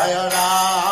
Jaya Ram.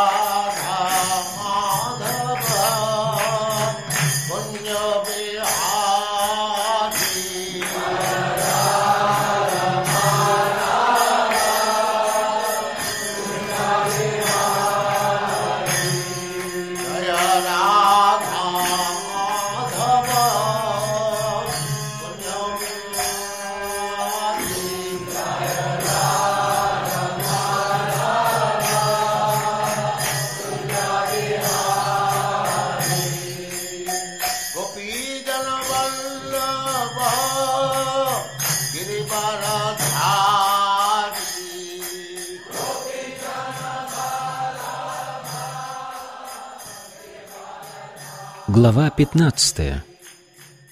Глава 15.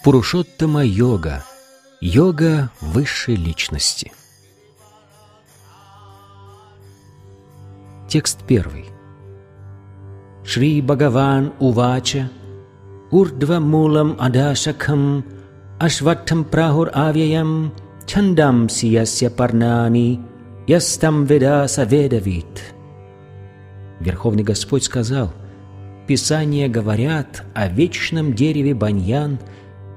Пурушоттама йога. Йога высшей личности. Текст первый. Шри Бхагаван Увача Урдва Мулам Адашакам Ашваттам Прахур Авьяям Чандам Сиясya Парнани Ястам Ведаса Ведавит. Верховный Господь сказал – Писания говорят о вечном дереве баньян,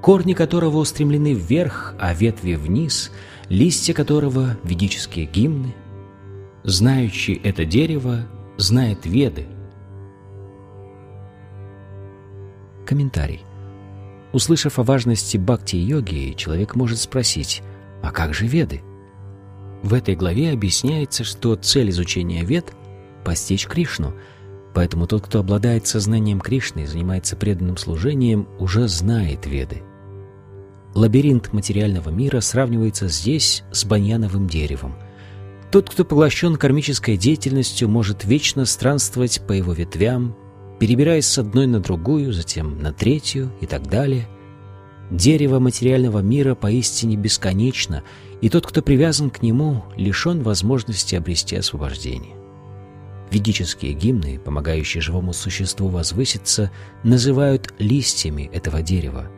корни которого устремлены вверх, а ветви вниз, листья которого — ведические гимны. Знающий это дерево знает веды. Комментарий. Услышав о важности бхакти-йоги, человек может спросить, а как же веды? В этой главе объясняется, что цель изучения вед — постичь Кришну — Поэтому тот, кто обладает сознанием Кришны и занимается преданным служением, уже знает Веды. Лабиринт материального мира сравнивается здесь с баньяновым деревом. Тот, кто поглощен кармической деятельностью, может вечно странствовать по его ветвям, перебираясь с одной на другую, затем на третью и так далее. Дерево материального мира поистине бесконечно, и тот, кто привязан к нему, лишен возможности обрести освобождение. Ведические гимны, помогающие живому существу возвыситься, называют листьями этого дерева.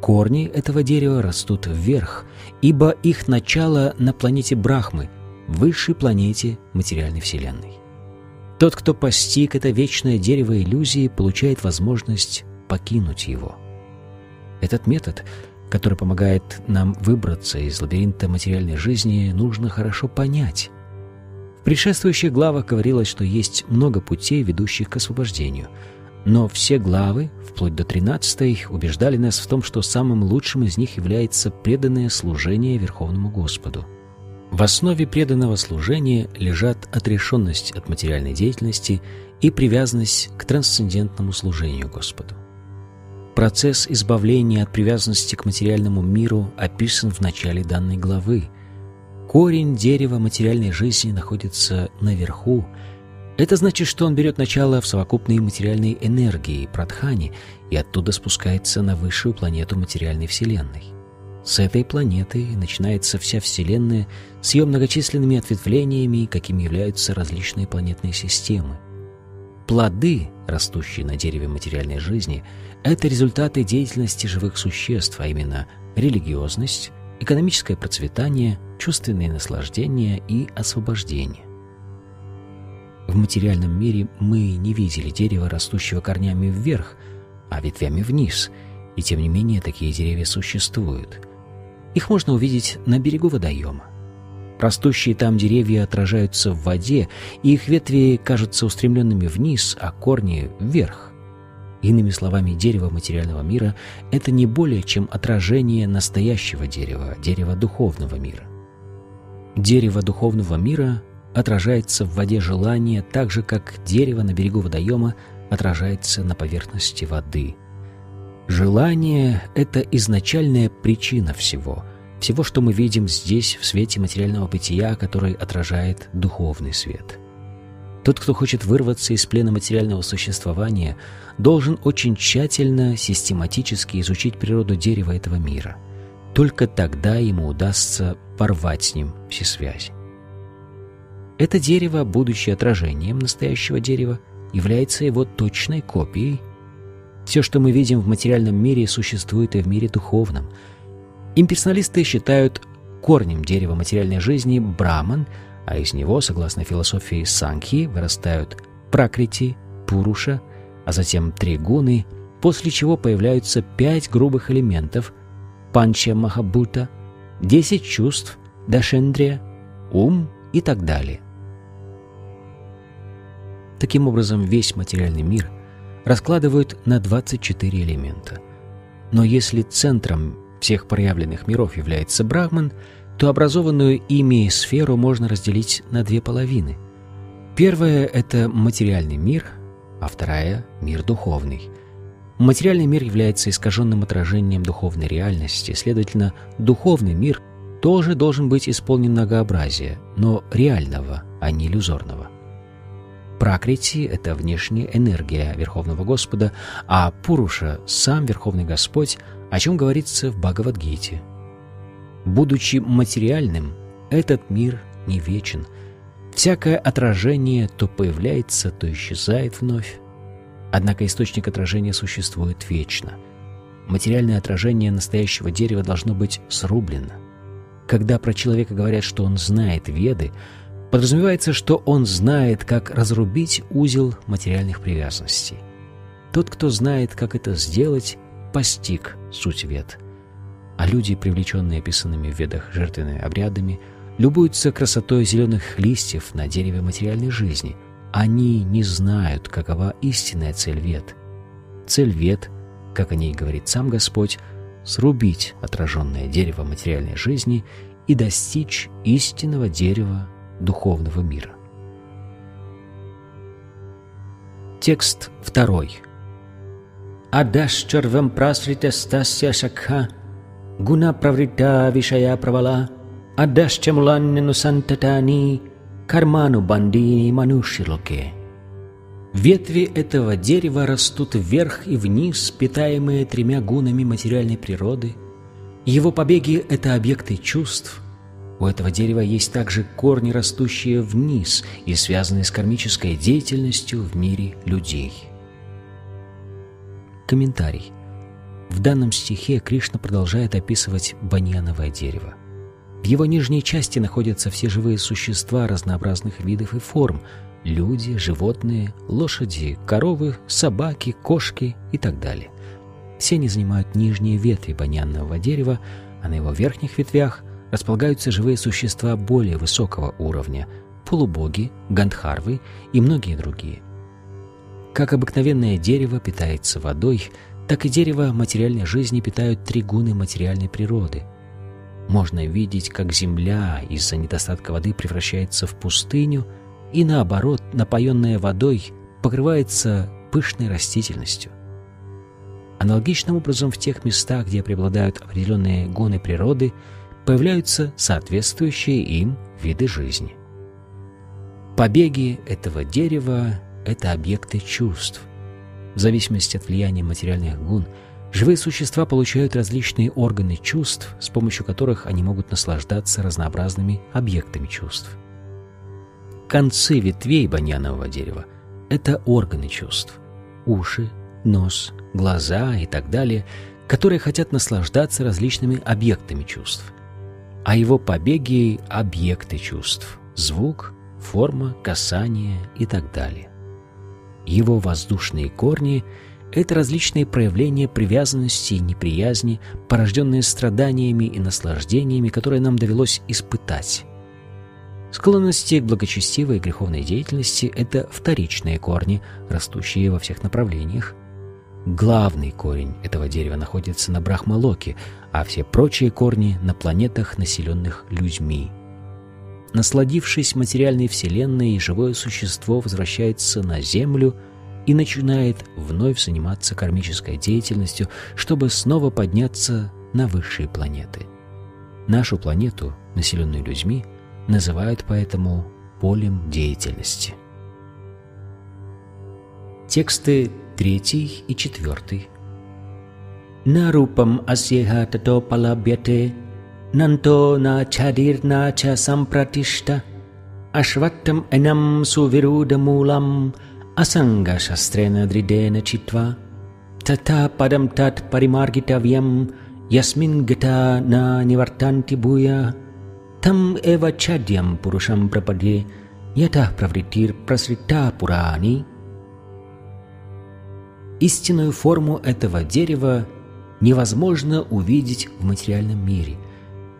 Корни этого дерева растут вверх, ибо их начало на планете Брахмы, высшей планете материальной Вселенной. Тот, кто постиг это вечное дерево иллюзии, получает возможность покинуть его. Этот метод, который помогает нам выбраться из лабиринта материальной жизни, нужно хорошо понять. Предшествующих главах говорилось, что есть много путей, ведущих к освобождению. Но все главы, вплоть до 13 убеждали нас в том, что самым лучшим из них является преданное служение Верховному Господу. В основе преданного служения лежат отрешенность от материальной деятельности и привязанность к трансцендентному служению Господу. Процесс избавления от привязанности к материальному миру описан в начале данной главы. Корень дерева материальной жизни находится наверху. Это значит, что он берет начало в совокупной материальной энергии, прадхане, и оттуда спускается на высшую планету материальной Вселенной. С этой планеты начинается вся Вселенная с ее многочисленными ответвлениями, какими являются различные планетные системы. Плоды, растущие на дереве материальной жизни, это результаты деятельности живых существ, а именно религиозность, экономическое процветание, чувственные наслаждения и освобождение. В материальном мире мы не видели дерева, растущего корнями вверх, а ветвями вниз, и тем не менее такие деревья существуют. Их можно увидеть на берегу водоема. Растущие там деревья отражаются в воде, и их ветви кажутся устремленными вниз, а корни — вверх. Иными словами, дерево материального мира — это не более чем отражение настоящего дерева, дерева духовного мира. Дерево духовного мира отражается в воде желания так же, как дерево на берегу водоема отражается на поверхности воды. Желание — это изначальная причина всего, всего, что мы видим здесь в свете материального бытия, который отражает духовный свет. Тот, кто хочет вырваться из плена материального существования, должен очень тщательно, систематически изучить природу дерева этого мира. Только тогда ему удастся порвать с ним все связи. Это дерево, будучи отражением настоящего дерева, является его точной копией. Все, что мы видим в материальном мире, существует и в мире духовном. Имперсоналисты считают корнем дерева материальной жизни Браман, а из него, согласно философии Санхи, вырастают Пракрити, Пуруша, а затем три гуны, после чего появляются пять грубых элементов Панча Махабута, десять чувств, Дашендрия, ум и так далее. Таким образом, весь материальный мир раскладывают на 24 элемента. Но если центром всех проявленных миров является Брахман, то образованную ими сферу можно разделить на две половины. Первая — это материальный мир, а вторая — мир духовный. Материальный мир является искаженным отражением духовной реальности, следовательно, духовный мир тоже должен быть исполнен многообразия, но реального, а не иллюзорного. Пракрити — это внешняя энергия Верховного Господа, а Пуруша — сам Верховный Господь, о чем говорится в Бхагавадгите. Будучи материальным, этот мир не вечен. Всякое отражение то появляется, то исчезает вновь. Однако источник отражения существует вечно. Материальное отражение настоящего дерева должно быть срублено. Когда про человека говорят, что он знает веды, подразумевается, что он знает, как разрубить узел материальных привязанностей. Тот, кто знает, как это сделать, постиг суть вед. А люди, привлеченные описанными в ведах жертвенными обрядами, любуются красотой зеленых листьев на дереве материальной жизни. Они не знают, какова истинная цель вед. Цель вед, как о ней говорит сам Господь, срубить отраженное дерево материальной жизни и достичь истинного дерева духовного мира. Текст второй. Адашчарвам прасритастасya шакха гуна праврита вишая правала адашчамуланнанусантатани карману бандини манушилоке. Ветви этого дерева растут вверх и вниз, питаемые тремя гунами материальной природы. Его побеги — это объекты чувств — у этого дерева есть также корни, растущие вниз и связанные с кармической деятельностью в мире людей. Комментарий. В данном стихе Кришна продолжает описывать баньяновое дерево. В его нижней части находятся все живые существа разнообразных видов и форм – люди, животные, лошади, коровы, собаки, кошки и так далее. Все они занимают нижние ветви баньянового дерева, а на его верхних ветвях располагаются живые существа более высокого уровня – полубоги, гандхарвы и многие другие. Как обыкновенное дерево питается водой, так и дерево материальной жизни питают три гуны материальной природы. Можно видеть, как земля из-за недостатка воды превращается в пустыню и, наоборот, напоенная водой покрывается пышной растительностью. Аналогичным образом в тех местах, где преобладают определенные гуны природы – появляются соответствующие им виды жизни. Побеги этого дерева — это объекты чувств. В зависимости от влияния материальных гун, живые существа получают различные органы чувств, с помощью которых они могут наслаждаться разнообразными объектами чувств. Концы ветвей баньянового дерева — это органы чувств. Уши, нос, глаза и так далее, которые хотят наслаждаться различными объектами чувств а его побеги — объекты чувств, звук, форма, касание и так далее. Его воздушные корни — это различные проявления привязанности и неприязни, порожденные страданиями и наслаждениями, которые нам довелось испытать. Склонности к благочестивой и греховной деятельности — это вторичные корни, растущие во всех направлениях, Главный корень этого дерева находится на Брахмалоке, а все прочие корни — на планетах, населенных людьми. Насладившись материальной вселенной, живое существо возвращается на Землю и начинает вновь заниматься кармической деятельностью, чтобы снова подняться на высшие планеты. Нашу планету, населенную людьми, называют поэтому полем деятельности. Тексты третий и четвертый. Нарупам асьеха тато палабьяте, чадир на ча сампратишта, ашваттам энам сувирудамулам, асанга шастрена дридена читва, тата падам тат паримаргитавьям, ясмин гата на нивартанти буя, Там эва чадьям пурушам прападье ята правритир прасрита пурани. Истинную форму этого дерева невозможно увидеть в материальном мире.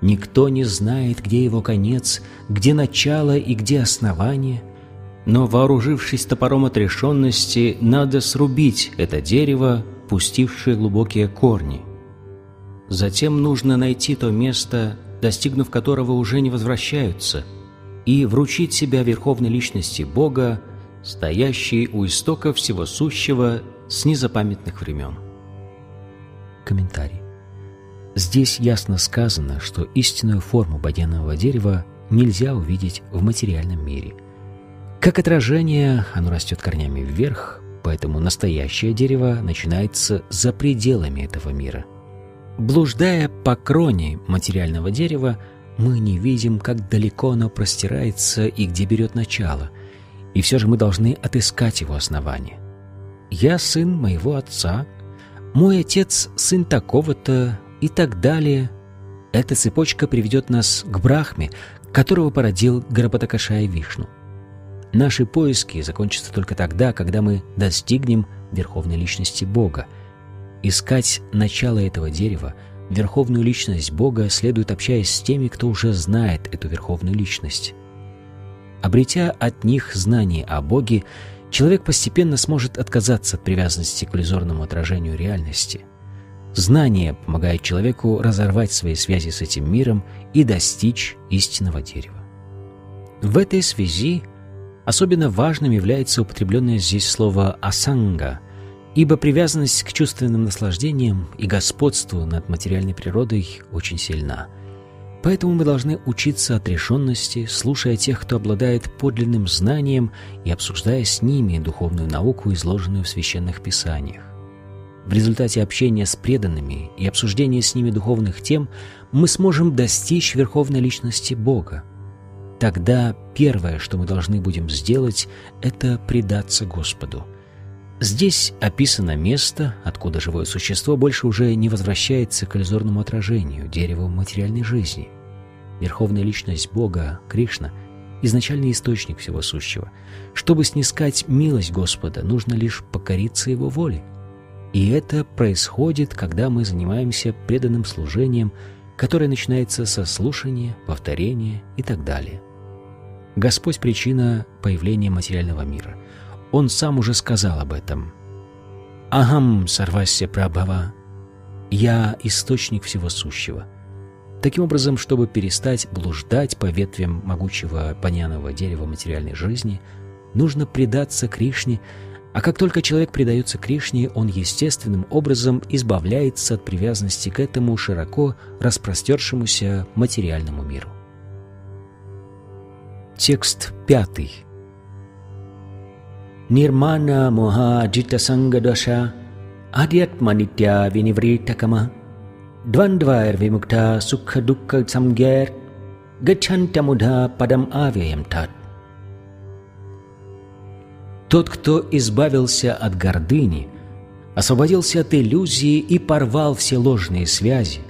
Никто не знает, где его конец, где начало и где основание. Но, вооружившись топором отрешенности, надо срубить это дерево, пустившее глубокие корни. Затем нужно найти то место, достигнув которого уже не возвращаются, и вручить себя верховной личности Бога, стоящей у истока всего сущего с незапамятных времен. Комментарий. Здесь ясно сказано, что истинную форму бодяного дерева нельзя увидеть в материальном мире. Как отражение, оно растет корнями вверх, поэтому настоящее дерево начинается за пределами этого мира – Блуждая по кроне материального дерева, мы не видим, как далеко оно простирается и где берет начало, и все же мы должны отыскать его основание. «Я сын моего отца», «Мой отец – сын такого-то» и так далее. Эта цепочка приведет нас к Брахме, которого породил Гарапатакашая Вишну. Наши поиски закончатся только тогда, когда мы достигнем верховной личности Бога – Искать начало этого дерева, верховную личность Бога, следует общаясь с теми, кто уже знает эту верховную личность. Обретя от них знание о Боге, человек постепенно сможет отказаться от привязанности к иллюзорному отражению реальности. Знание помогает человеку разорвать свои связи с этим миром и достичь истинного дерева. В этой связи особенно важным является употребленное здесь слово «асанга», ибо привязанность к чувственным наслаждениям и господству над материальной природой очень сильна. Поэтому мы должны учиться отрешенности, слушая тех, кто обладает подлинным знанием и обсуждая с ними духовную науку, изложенную в священных писаниях. В результате общения с преданными и обсуждения с ними духовных тем мы сможем достичь верховной личности Бога. Тогда первое, что мы должны будем сделать, это предаться Господу – Здесь описано место, откуда живое существо больше уже не возвращается к иллюзорному отражению, дереву материальной жизни. Верховная личность Бога, Кришна, изначальный источник всего сущего. Чтобы снискать милость Господа, нужно лишь покориться Его воле. И это происходит, когда мы занимаемся преданным служением, которое начинается со слушания, повторения и так далее. Господь – причина появления материального мира – он сам уже сказал об этом. «Ахам сарвасya прабхава» — «Я источник всего сущего». Таким образом, чтобы перестать блуждать по ветвям могучего паняного дерева материальной жизни, нужно предаться Кришне, а как только человек предается Кришне, он естественным образом избавляется от привязанности к этому широко распростершемуся материальному миру. Текст пятый. Nirmana moha jita sangadasha adhyatmanitya vinivritakama dvandvair vimukta sukha dukkha samgyer gachantamudha падам авиям тат. Тот, кто избавился от гордыни, освободился от иллюзии и порвал все ложные связи,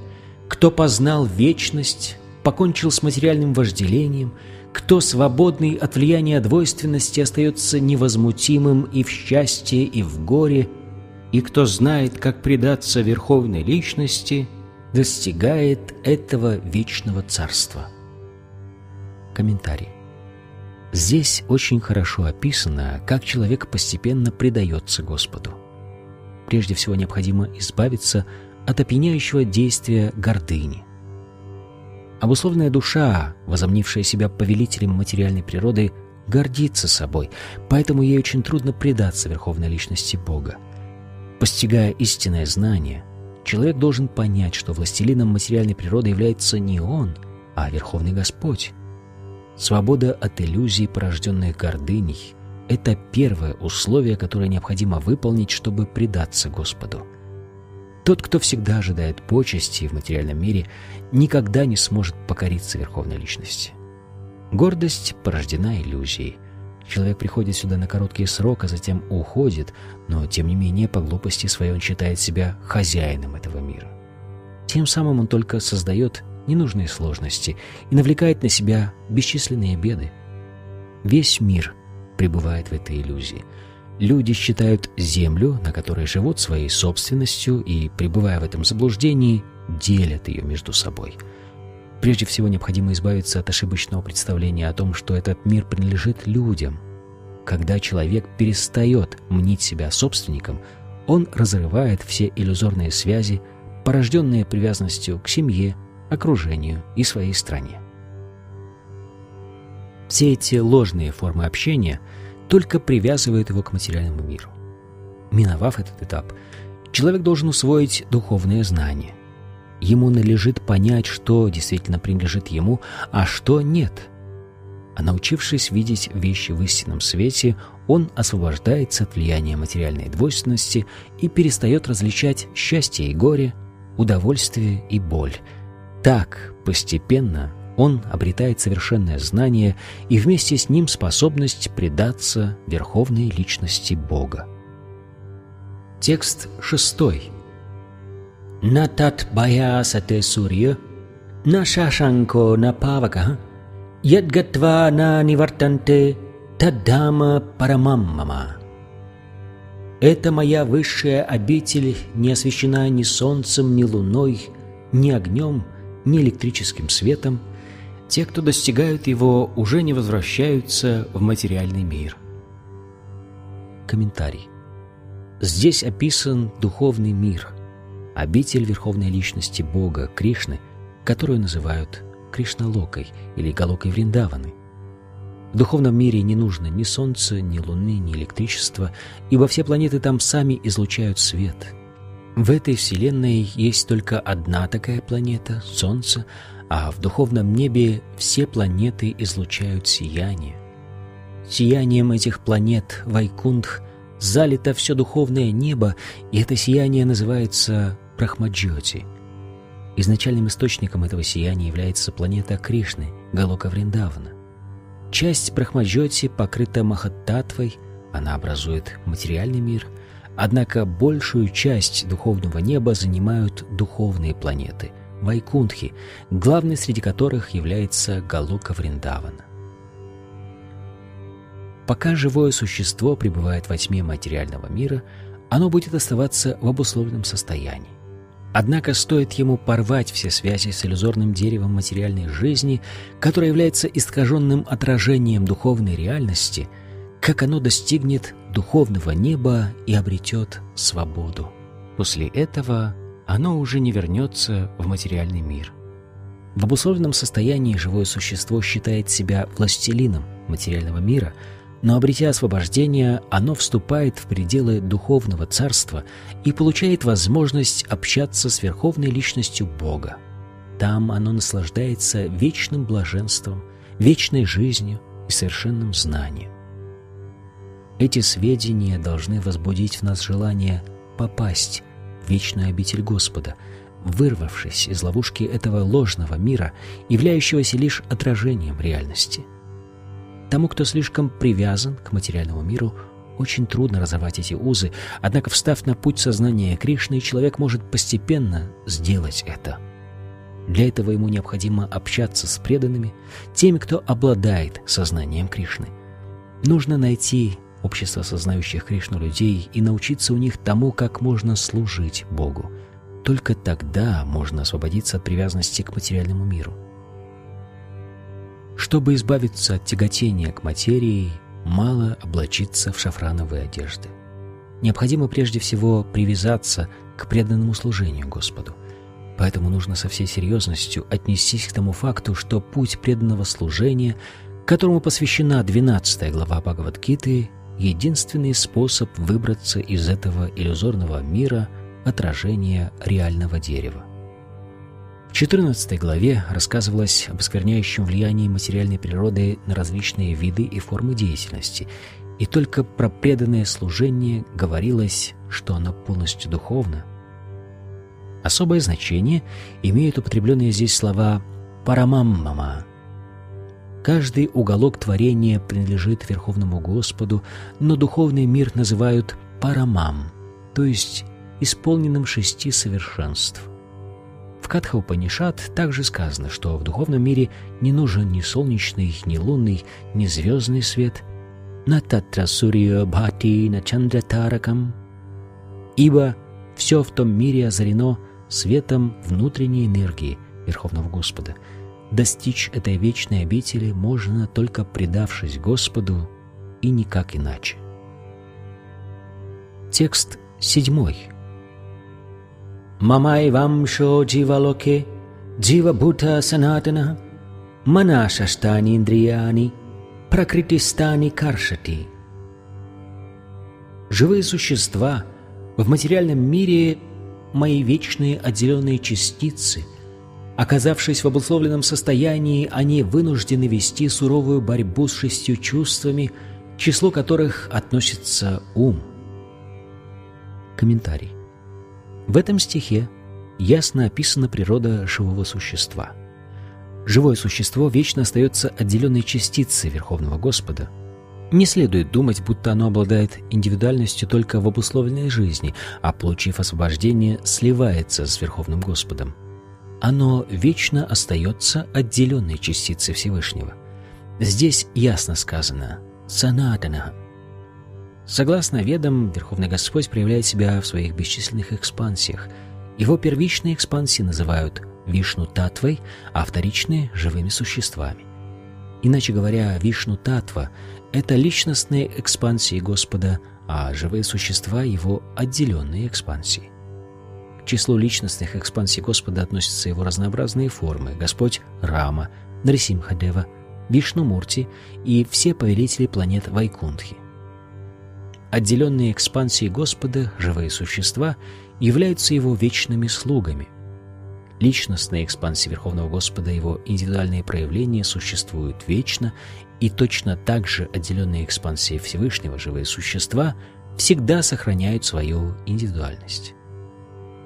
кто познал вечность, покончил с материальным вожделением – кто свободный от влияния двойственности остается невозмутимым и в счастье, и в горе, и кто знает, как предаться верховной личности, достигает этого вечного царства. Комментарий. Здесь очень хорошо описано, как человек постепенно предается Господу. Прежде всего необходимо избавиться от опьяняющего действия гордыни. Обусловленная душа, возомнившая себя повелителем материальной природы, гордится собой, поэтому ей очень трудно предаться верховной личности Бога. Постигая истинное знание, человек должен понять, что властелином материальной природы является не он, а Верховный Господь. Свобода от иллюзий, порожденных гордыней, это первое условие, которое необходимо выполнить, чтобы предаться Господу. Тот, кто всегда ожидает почести в материальном мире, никогда не сможет покориться верховной личности. Гордость порождена иллюзией. Человек приходит сюда на короткий срок, а затем уходит, но, тем не менее, по глупости своей он считает себя хозяином этого мира. Тем самым он только создает ненужные сложности и навлекает на себя бесчисленные беды. Весь мир пребывает в этой иллюзии. Люди считают землю, на которой живут своей собственностью, и, пребывая в этом заблуждении, делят ее между собой. Прежде всего необходимо избавиться от ошибочного представления о том, что этот мир принадлежит людям. Когда человек перестает мнить себя собственником, он разрывает все иллюзорные связи, порожденные привязанностью к семье, окружению и своей стране. Все эти ложные формы общения только привязывают его к материальному миру. Миновав этот этап, человек должен усвоить духовные знания. Ему належит понять, что действительно принадлежит ему, а что нет. А научившись видеть вещи в истинном свете, он освобождается от влияния материальной двойственности и перестает различать счастье и горе, удовольствие и боль. Так, постепенно, он обретает совершенное знание и вместе с ним способность предаться верховной личности Бога. Текст шестой. Натат бая сате сурья, на шашанко на павака, ядгатва на нивартанте, тадама парамаммама. Это моя высшая обитель не освещена ни солнцем, ни луной, ни огнем — ни электрическим светом. Те, кто достигают его, уже не возвращаются в материальный мир. Комментарий. Здесь описан духовный мир – обитель Верховной Личности Бога Кришны, которую называют Кришналокой или Галокой Вриндаваны. В духовном мире не нужно ни солнца, ни луны, ни электричества, ибо все планеты там сами излучают свет. В этой вселенной есть только одна такая планета — Солнце, а в духовном небе все планеты излучают сияние. Сиянием этих планет Вайкундх залито все духовное небо, и это сияние называется Брахмаджоти. Изначальным источником этого сияния является планета Кришны, Галока Вриндавана. Часть Брахмаджоти покрыта Махаттатвой, она образует материальный мир, однако большую часть духовного неба занимают духовные планеты – Вайкунтхи, главной среди которых является Галока Вриндавана. Пока живое существо пребывает во тьме материального мира, оно будет оставаться в обусловленном состоянии. Однако стоит ему порвать все связи с иллюзорным деревом материальной жизни, которое является искаженным отражением духовной реальности, как оно достигнет духовного неба и обретет свободу. После этого оно уже не вернется в материальный мир. В обусловленном состоянии живое существо считает себя властелином материального мира – но обретя освобождение, оно вступает в пределы духовного царства и получает возможность общаться с верховной личностью Бога. Там оно наслаждается вечным блаженством, вечной жизнью и совершенным знанием. Эти сведения должны возбудить в нас желание попасть в вечную обитель Господа, вырвавшись из ловушки этого ложного мира, являющегося лишь отражением реальности – Тому, кто слишком привязан к материальному миру, очень трудно разорвать эти узы, однако, встав на путь сознания Кришны, человек может постепенно сделать это. Для этого ему необходимо общаться с преданными, теми, кто обладает сознанием Кришны. Нужно найти общество сознающих Кришну людей и научиться у них тому, как можно служить Богу. Только тогда можно освободиться от привязанности к материальному миру. Чтобы избавиться от тяготения к материи, мало облачиться в шафрановые одежды. Необходимо прежде всего привязаться к преданному служению Господу. Поэтому нужно со всей серьезностью отнестись к тому факту, что путь преданного служения, которому посвящена 12 глава Бхагавадгиты, единственный способ выбраться из этого иллюзорного мира отражения реального дерева. В 14 главе рассказывалось об оскверняющем влиянии материальной природы на различные виды и формы деятельности, и только про преданное служение говорилось, что оно полностью духовно. Особое значение имеют употребленные здесь слова «парамаммама». Каждый уголок творения принадлежит Верховному Господу, но духовный мир называют «парамам», то есть исполненным шести совершенств – В Катха Упанишат также сказано, что в духовном мире не нужен ни солнечный, ни лунный, ни звездный свет. На татра сурья бхати на чандра таракам. Ибо все в том мире озарено светом внутренней энергии Верховного Господа. Достичь этой вечной обители можно только предавшись Господу и никак иначе. Текст седьмой. Мамай вамшо дживалоке джива бхута санатана мана шаштани индрияни пракритистани каршати. Живые существа в материальном мире – мои вечные отделенные частицы. Оказавшись в обусловленном состоянии, они вынуждены вести суровую борьбу с шестью чувствами, к числу которых относится ум – Комментарий. В этом стихе ясно описана природа живого существа. Живое существо вечно остается отделенной частицей Верховного Господа. Не следует думать, будто оно обладает индивидуальностью только в обусловленной жизни, а, получив освобождение, сливается с Верховным Господом. Оно вечно остается отделенной частицей Всевышнего. Здесь ясно сказано «санатана» Согласно ведам, Верховный Господь проявляет себя в своих бесчисленных экспансиях. Его первичные экспансии называют Вишну Татвой, а вторичные – живыми существами. Иначе говоря, Вишну Татва – это личностные экспансии Господа, а живые существа – его отделенные экспансии. К числу личностных экспансий Господа относятся его разнообразные формы – Господь Рама, Нарисимхадева, Вишну Мурти и все повелители планет Вайкунтхи – Отделенные экспансией Господа, живые существа, являются Его вечными слугами. Личностные экспансии Верховного Господа, Его индивидуальные проявления существуют вечно, и точно так же отделенные экспансии Всевышнего, живые существа, всегда сохраняют свою индивидуальность.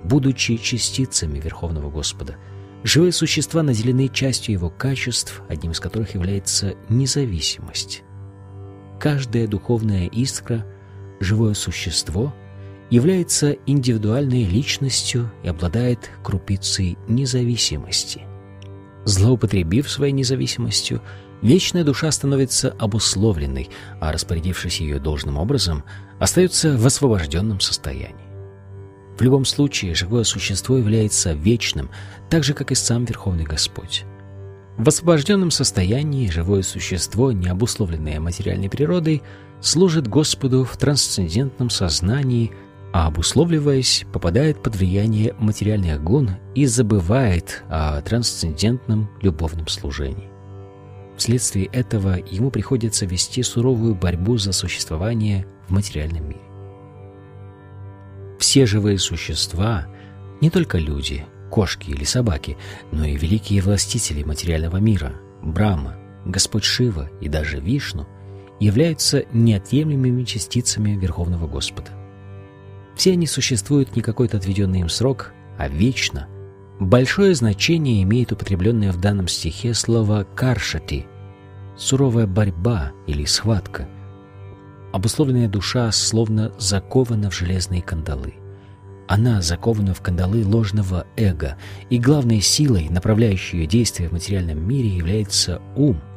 Будучи частицами Верховного Господа, живые существа наделены частью Его качеств, одним из которых является независимость. Каждая духовная искра – живое существо является индивидуальной личностью и обладает крупицей независимости. Злоупотребив своей независимостью, вечная душа становится обусловленной, а распорядившись ее должным образом, остается в освобожденном состоянии. В любом случае, живое существо является вечным, так же, как и сам Верховный Господь. В освобожденном состоянии живое существо, не обусловленное материальной природой, служит Господу в трансцендентном сознании, а обусловливаясь, попадает под влияние материальных гун и забывает о трансцендентном любовном служении. Вследствие этого ему приходится вести суровую борьбу за существование в материальном мире. Все живые существа, не только люди, кошки или собаки, но и великие властители материального мира, Брахма, Господь Шива и даже Вишну – являются неотъемлемыми частицами Верховного Господа. Все они существуют не какой-то отведенный им срок, а вечно. Большое значение имеет употребленное в данном стихе слово «каршати» — суровая борьба или схватка. Обусловленная душа словно закована в железные кандалы. Она закована в кандалы ложного эго, и главной силой, направляющей ее действия в материальном мире, является ум —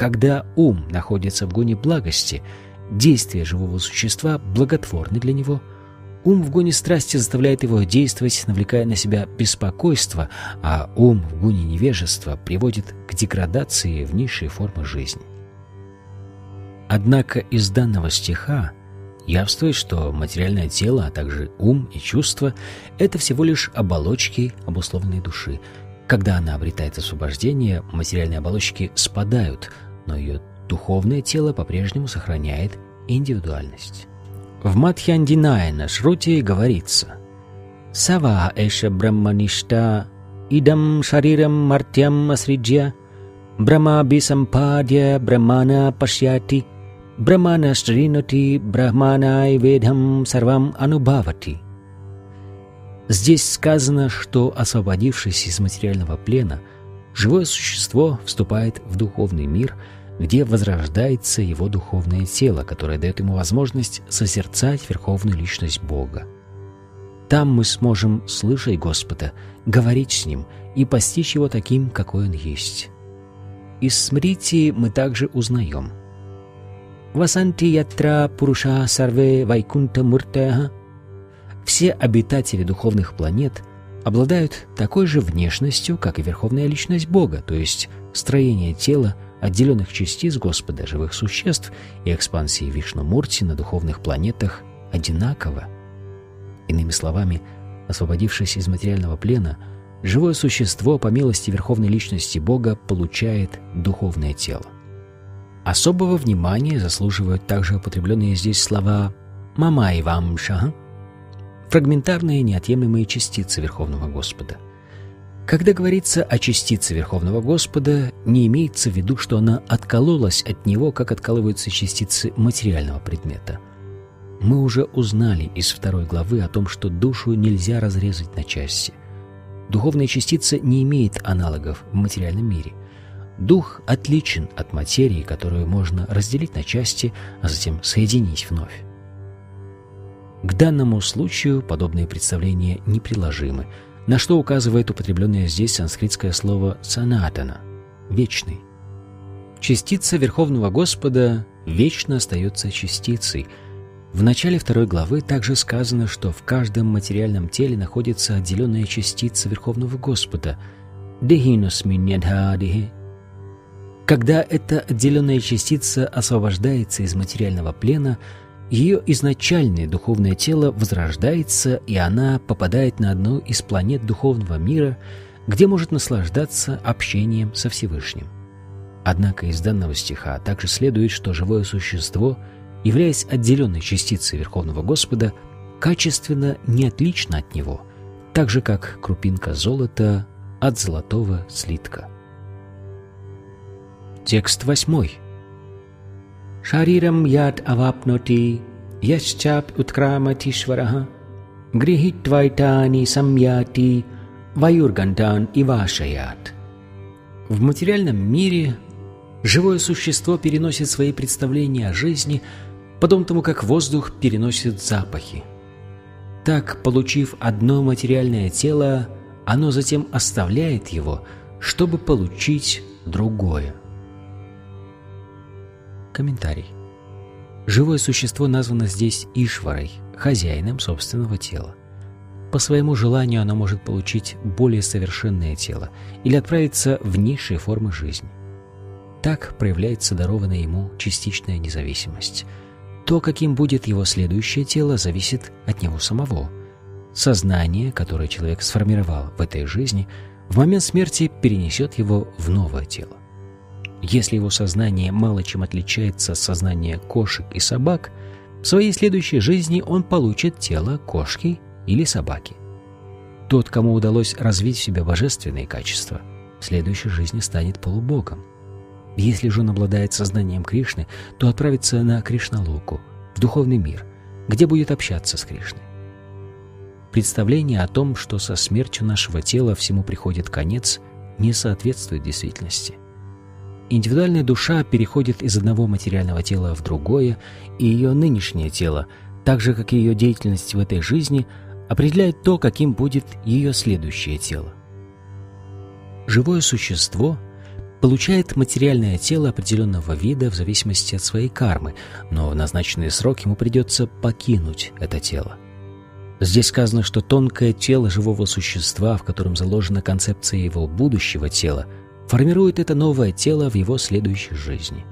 когда ум находится в гоне благости, действия живого существа благотворны для него. Ум в гоне страсти заставляет его действовать, навлекая на себя беспокойство, а ум в гоне невежества приводит к деградации в низшие формы жизни. Однако из данного стиха явствует, что материальное тело, а также ум и чувства — это всего лишь оболочки обусловленной души. Когда она обретает освобождение, материальные оболочки спадают — но ее духовное тело по-прежнему сохраняет индивидуальность. В Мадхьяндинайна Шрути говорится «Сава эша брамманишта идам шарирам мартям асриджья брама бисампадья брамана пашьяти брамана шринути брахманай ведхам сарвам анубавати». Здесь сказано, что, освободившись из материального плена, живое существо вступает в духовный мир – где возрождается его духовное тело, которое дает ему возможность созерцать верховную личность Бога. Там мы сможем слышать Господа, говорить с Ним и постичь Его таким, какой Он есть. Из смрити мы также узнаем. «Васанти ятра пуруша сарве вайкунта муртеха» Все обитатели духовных планет обладают такой же внешностью, как и Верховная Личность Бога, то есть строение тела, отделенных частиц Господа, живых существ и экспансии Вишну-Мурти на духовных планетах одинаково. Иными словами, освободившись из материального плена, живое существо по милости Верховной Личности Бога получает духовное тело. Особого внимания заслуживают также употребленные здесь слова «мамай вамша» фрагментарные неотъемлемые частицы Верховного Господа. Когда говорится о частице Верховного Господа, не имеется в виду, что она откололась от Него, как откалываются частицы материального предмета. Мы уже узнали из второй главы о том, что душу нельзя разрезать на части. Духовная частица не имеет аналогов в материальном мире. Дух отличен от материи, которую можно разделить на части, а затем соединить вновь. К данному случаю подобные представления неприложимы, на что указывает употребленное здесь санскритское слово «санатана» — «вечный». Частица Верховного Господа вечно остается частицей. В начале второй главы также сказано, что в каждом материальном теле находится отделенная частица Верховного Господа — «дехиносминьядхадихи». Когда эта отделенная частица освобождается из материального плена — ее изначальное духовное тело возрождается, и она попадает на одну из планет духовного мира, где может наслаждаться общением со Всевышним. Однако из данного стиха также следует, что живое существо, являясь отделенной частицей Верховного Господа, качественно не отлично от Него, так же как крупинка золота от золотого слитка. Текст восьмой. Шарирам яд авапноти, ящап уткраматишварах, грихитвайтани самьяти, ваюргантан ивашаят. В материальном мире живое существо переносит свои представления о жизни, подобно тому, как воздух переносит запахи. Так, получив одно материальное тело, оно затем оставляет его, чтобы получить другое. Комментарий. Живое существо названо здесь Ишварой, хозяином собственного тела. По своему желанию оно может получить более совершенное тело или отправиться в низшие формы жизни. Так проявляется дарованная ему частичная независимость. То, каким будет его следующее тело, зависит от него самого. Сознание, которое человек сформировал в этой жизни, в момент смерти перенесет его в новое тело. Если его сознание мало чем отличается от сознания кошек и собак, в своей следующей жизни он получит тело кошки или собаки. Тот, кому удалось развить в себе божественные качества, в следующей жизни станет полубогом. Если же он обладает сознанием Кришны, то отправится на Кришналоку, в духовный мир, где будет общаться с Кришной. Представление о том, что со смертью нашего тела всему приходит конец, не соответствует действительности. Индивидуальная душа переходит из одного материального тела в другое, и ее нынешнее тело, так же как и ее деятельность в этой жизни, определяет то, каким будет ее следующее тело. Живое существо получает материальное тело определенного вида в зависимости от своей кармы, но в назначенный срок ему придется покинуть это тело. Здесь сказано, что тонкое тело живого существа, в котором заложена концепция его будущего тела – формирует это новое тело в его следующей жизни.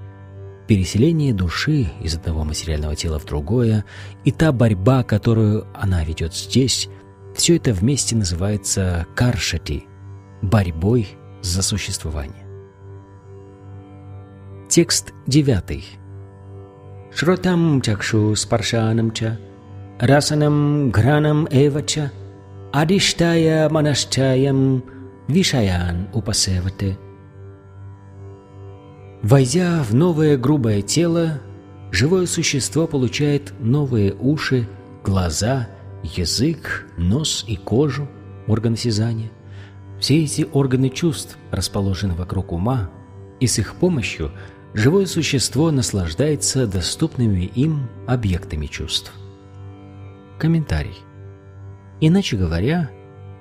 Переселение души из одного материального тела в другое и та борьба, которую она ведет здесь, все это вместе называется каршати – борьбой за существование. Текст девятый. Шротам чакшу спаршанам ча, расанам гранам эвача, адиштая манашчаям вишаян упасевате – Войдя в новое грубое тело, живое существо получает новые уши, глаза, язык, нос и кожу, органы осязания. Все эти органы чувств расположены вокруг ума, и с их помощью живое существо наслаждается доступными им объектами чувств. Комментарий. Иначе говоря,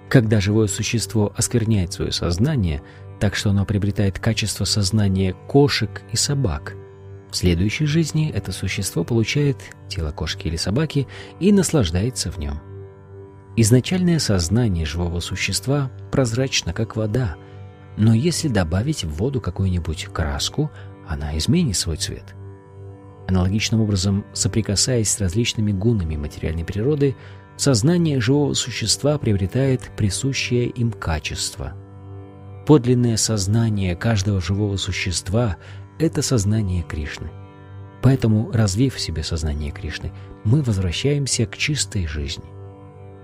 когда живое существо оскверняет свое сознание, так что оно приобретает качество сознания кошек и собак, в следующей жизни это существо получает тело кошки или собаки и наслаждается в нем. Изначальное сознание живого существа прозрачно, как вода, но если добавить в воду какую-нибудь краску, она изменит свой цвет. Аналогичным образом, соприкасаясь с различными гунами материальной природы, сознание живого существа приобретает присущее им качество. Подлинное сознание каждого живого существа – это сознание Кришны. Поэтому, развив в себе сознание Кришны, мы возвращаемся к чистой жизни.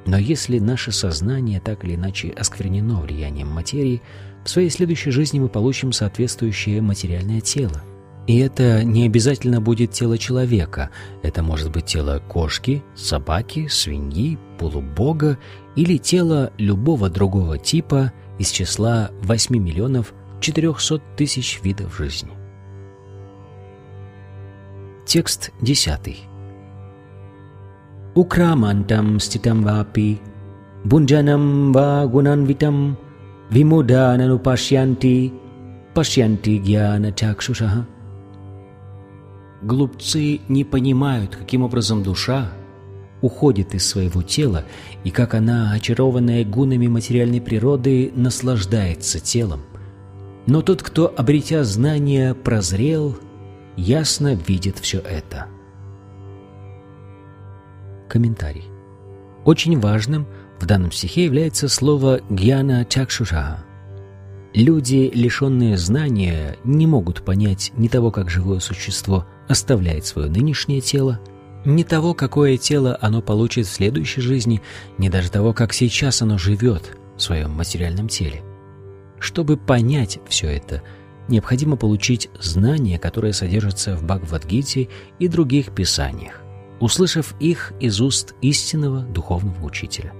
Но если наше сознание так или иначе осквернено влиянием материи, в своей следующей жизни мы получим соответствующее материальное тело – и это не обязательно будет тело человека. Это может быть тело кошки, собаки, свиньи, полубога или тело любого другого типа из числа 8 миллионов 400 тысяч видов жизни. Текст 10. Украмантам ститам вапи, бунджанам ва гунанвитам, вимудананупашьянти, пашьянти гьяна чакшушаха. Глупцы не понимают, каким образом душа уходит из своего тела и как она, очарованная гунами материальной природы, наслаждается телом. Но тот, кто, обретя знания, прозрел, ясно видит все это. Комментарий. Очень важным в данном стихе является слово «гьяна чакшуша», Люди, лишенные знания, не могут понять ни того, как живое существо оставляет свое нынешнее тело, ни того, какое тело оно получит в следующей жизни, ни даже того, как сейчас оно живет в своем материальном теле. Чтобы понять все это, необходимо получить знания, которые содержатся в Бхагавадгите и других писаниях, услышав их из уст истинного духовного учителя.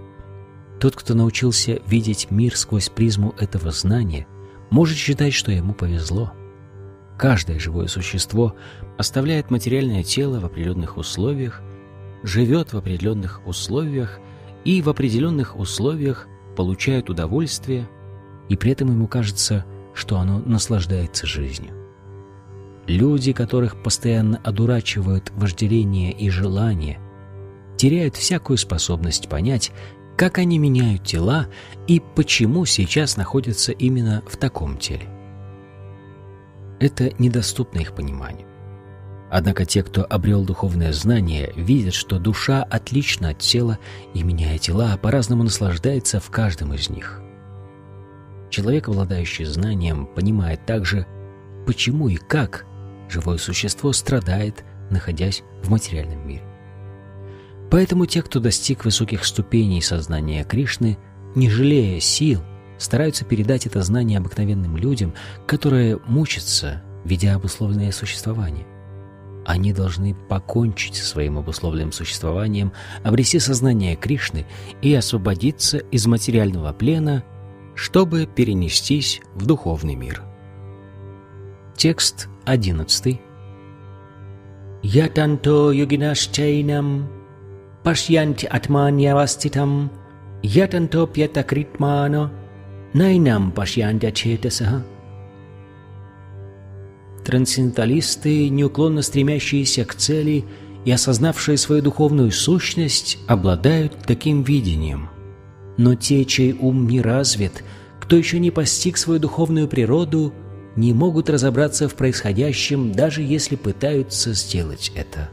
Тот, кто научился видеть мир сквозь призму этого знания, может считать, что ему повезло. Каждое живое существо оставляет материальное тело в определенных условиях, живет в определенных условиях и в определенных условиях получает удовольствие, и при этом ему кажется, что оно наслаждается жизнью. Люди, которых постоянно одурачивают вожделение и желание, теряют всякую способность понять, как они меняют тела и почему сейчас находятся именно в таком теле. Это недоступно их пониманию. Однако те, кто обрел духовное знание, видят, что душа отлична от тела и, меняя тела, по-разному наслаждается в каждом из них. Человек, обладающий знанием, понимает также, почему и как живое существо страдает, находясь в материальном мире. Поэтому те, кто достиг высоких ступеней сознания Кришны, не жалея сил, стараются передать это знание обыкновенным людям, которые мучатся, ведя обусловленное существование. Они должны покончить со своим обусловленным существованием, обрести сознание Кришны и освободиться из материального плена, чтобы перенестись в духовный мир. Текст 11. «Ятанто йогинашчайнам пашьянти атманьяваститам ятантопьятакритмано найнам пашьянти ачетасаха. Трансценденталисты, неуклонно стремящиеся к цели и осознавшие свою духовную сущность, обладают таким видением. Но те, чей ум не развит, кто еще не постиг свою духовную природу, не могут разобраться в происходящем, даже если пытаются сделать это.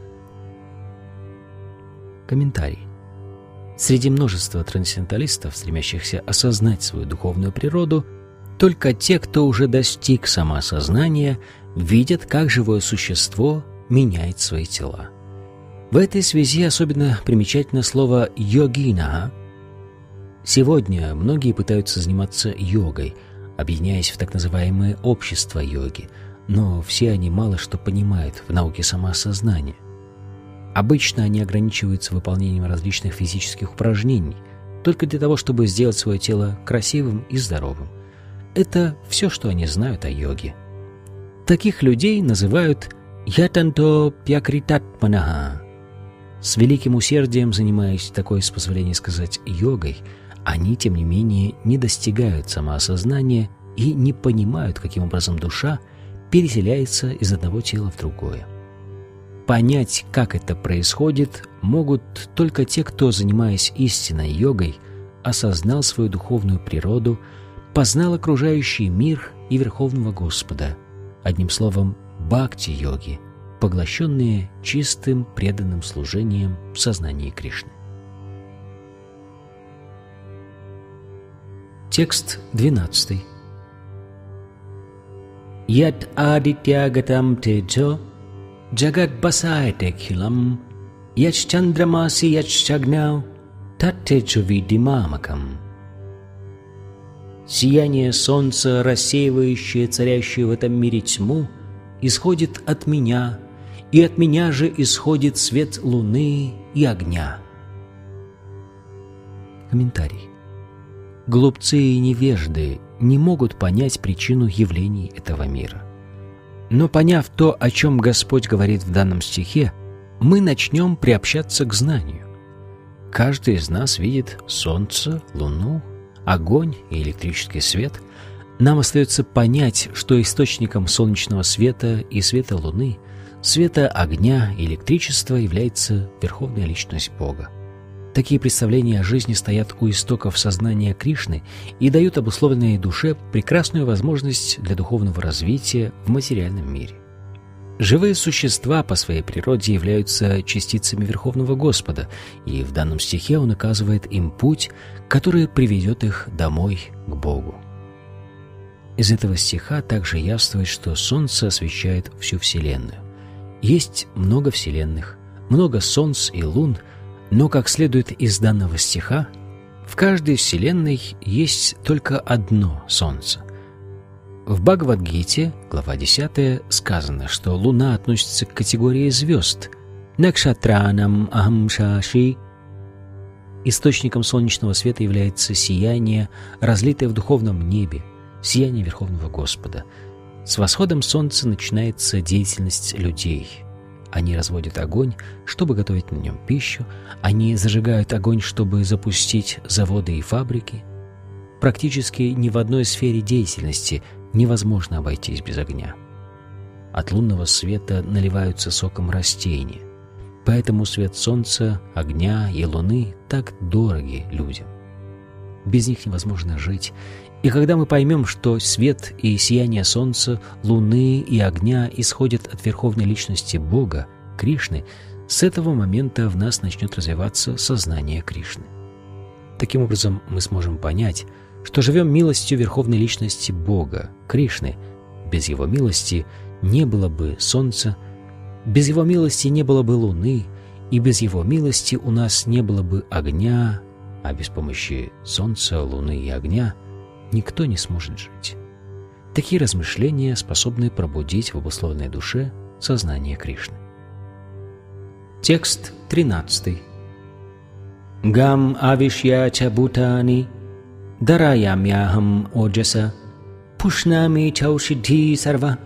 Комментарий. Среди множества трансценденталистов, стремящихся осознать свою духовную природу, только те, кто уже достиг самоосознания, видят, как живое существо меняет свои тела. В этой связи особенно примечательно слово «йогина». Сегодня многие пытаются заниматься йогой, объединяясь в так называемые общества йоги, но все они мало что понимают в науке самоосознания – Обычно они ограничиваются выполнением различных физических упражнений, только для того, чтобы сделать свое тело красивым и здоровым. Это все, что они знают о йоге. Таких людей называют «ятанто пьякритатманаха» С великим усердием занимаясь такой, с позволения сказать, йогой, они, тем не менее, не достигают самоосознания и не понимают, каким образом душа переселяется из одного тела в другое. Понять, как это происходит, могут только те, кто, занимаясь истинной йогой, осознал свою духовную природу, познал окружающий мир и Верховного Господа, одним словом, бхакти-йоги, поглощенные чистым преданным служением в сознании Кришны. Текст 12. Яд адитягатам теджо чандрамаси яч чагнау таттеджо видимамакам. Сияние солнца, рассеивающее царящую в этом мире тьму, исходит от меня, и от меня же исходит свет луны и огня. Комментарий. Глупцы и невежды не могут понять причину явлений этого мира. Но поняв то, о чем Господь говорит в данном стихе, мы начнем приобщаться к знанию. Каждый из нас видит солнце, луну, огонь и электрический свет, нам остается понять, что источником солнечного света и света Луны, света огня и электричества является Верховная Личность Бога. Такие представления о жизни стоят у истоков сознания Кришны и дают обусловленной душе прекрасную возможность для духовного развития в материальном мире. Живые существа по своей природе являются частицами Верховного Господа, и в данном стихе он указывает им путь, который приведет их домой к Богу. Из этого стиха также явствует, что Солнце освещает всю Вселенную. Есть много Вселенных, много Солнц и Лун, но, как следует из данного стиха, в каждой Вселенной есть только одно Солнце. В Бхагавадгите, глава 10, сказано, что Луна относится к категории звезд Накшатранам Ахамшаши. Источником солнечного света является сияние, разлитое в духовном небе, сияние Верховного Господа. С восходом солнца начинается деятельность людей. Они разводят огонь, чтобы готовить на нем пищу, они зажигают огонь, чтобы запустить заводы и фабрики. Практически ни в одной сфере деятельности невозможно обойтись без огня. От лунного света наливаются соком растения, поэтому свет солнца, огня и луны так дороги людям. Без них невозможно жить, и когда мы поймем, что свет и сияние солнца, луны и огня исходят от верховной личности Бога, Кришны, с этого момента в нас начнет развиваться сознание Кришны. Таким образом, мы сможем понять, что живем милостью Верховной Личности Бога, Кришны. Без Его милости не было бы Солнца, без Его милости не было бы Луны, и без Его милости у нас не было бы огня, а без помощи Солнца, Луны и огня никто не сможет жить. Такие размышления способны пробудить в обусловленной душе сознание Кришны. Текст 13. Гам авишья чабутани Дараямяхам оджаса Пушнами чаушидхи сарва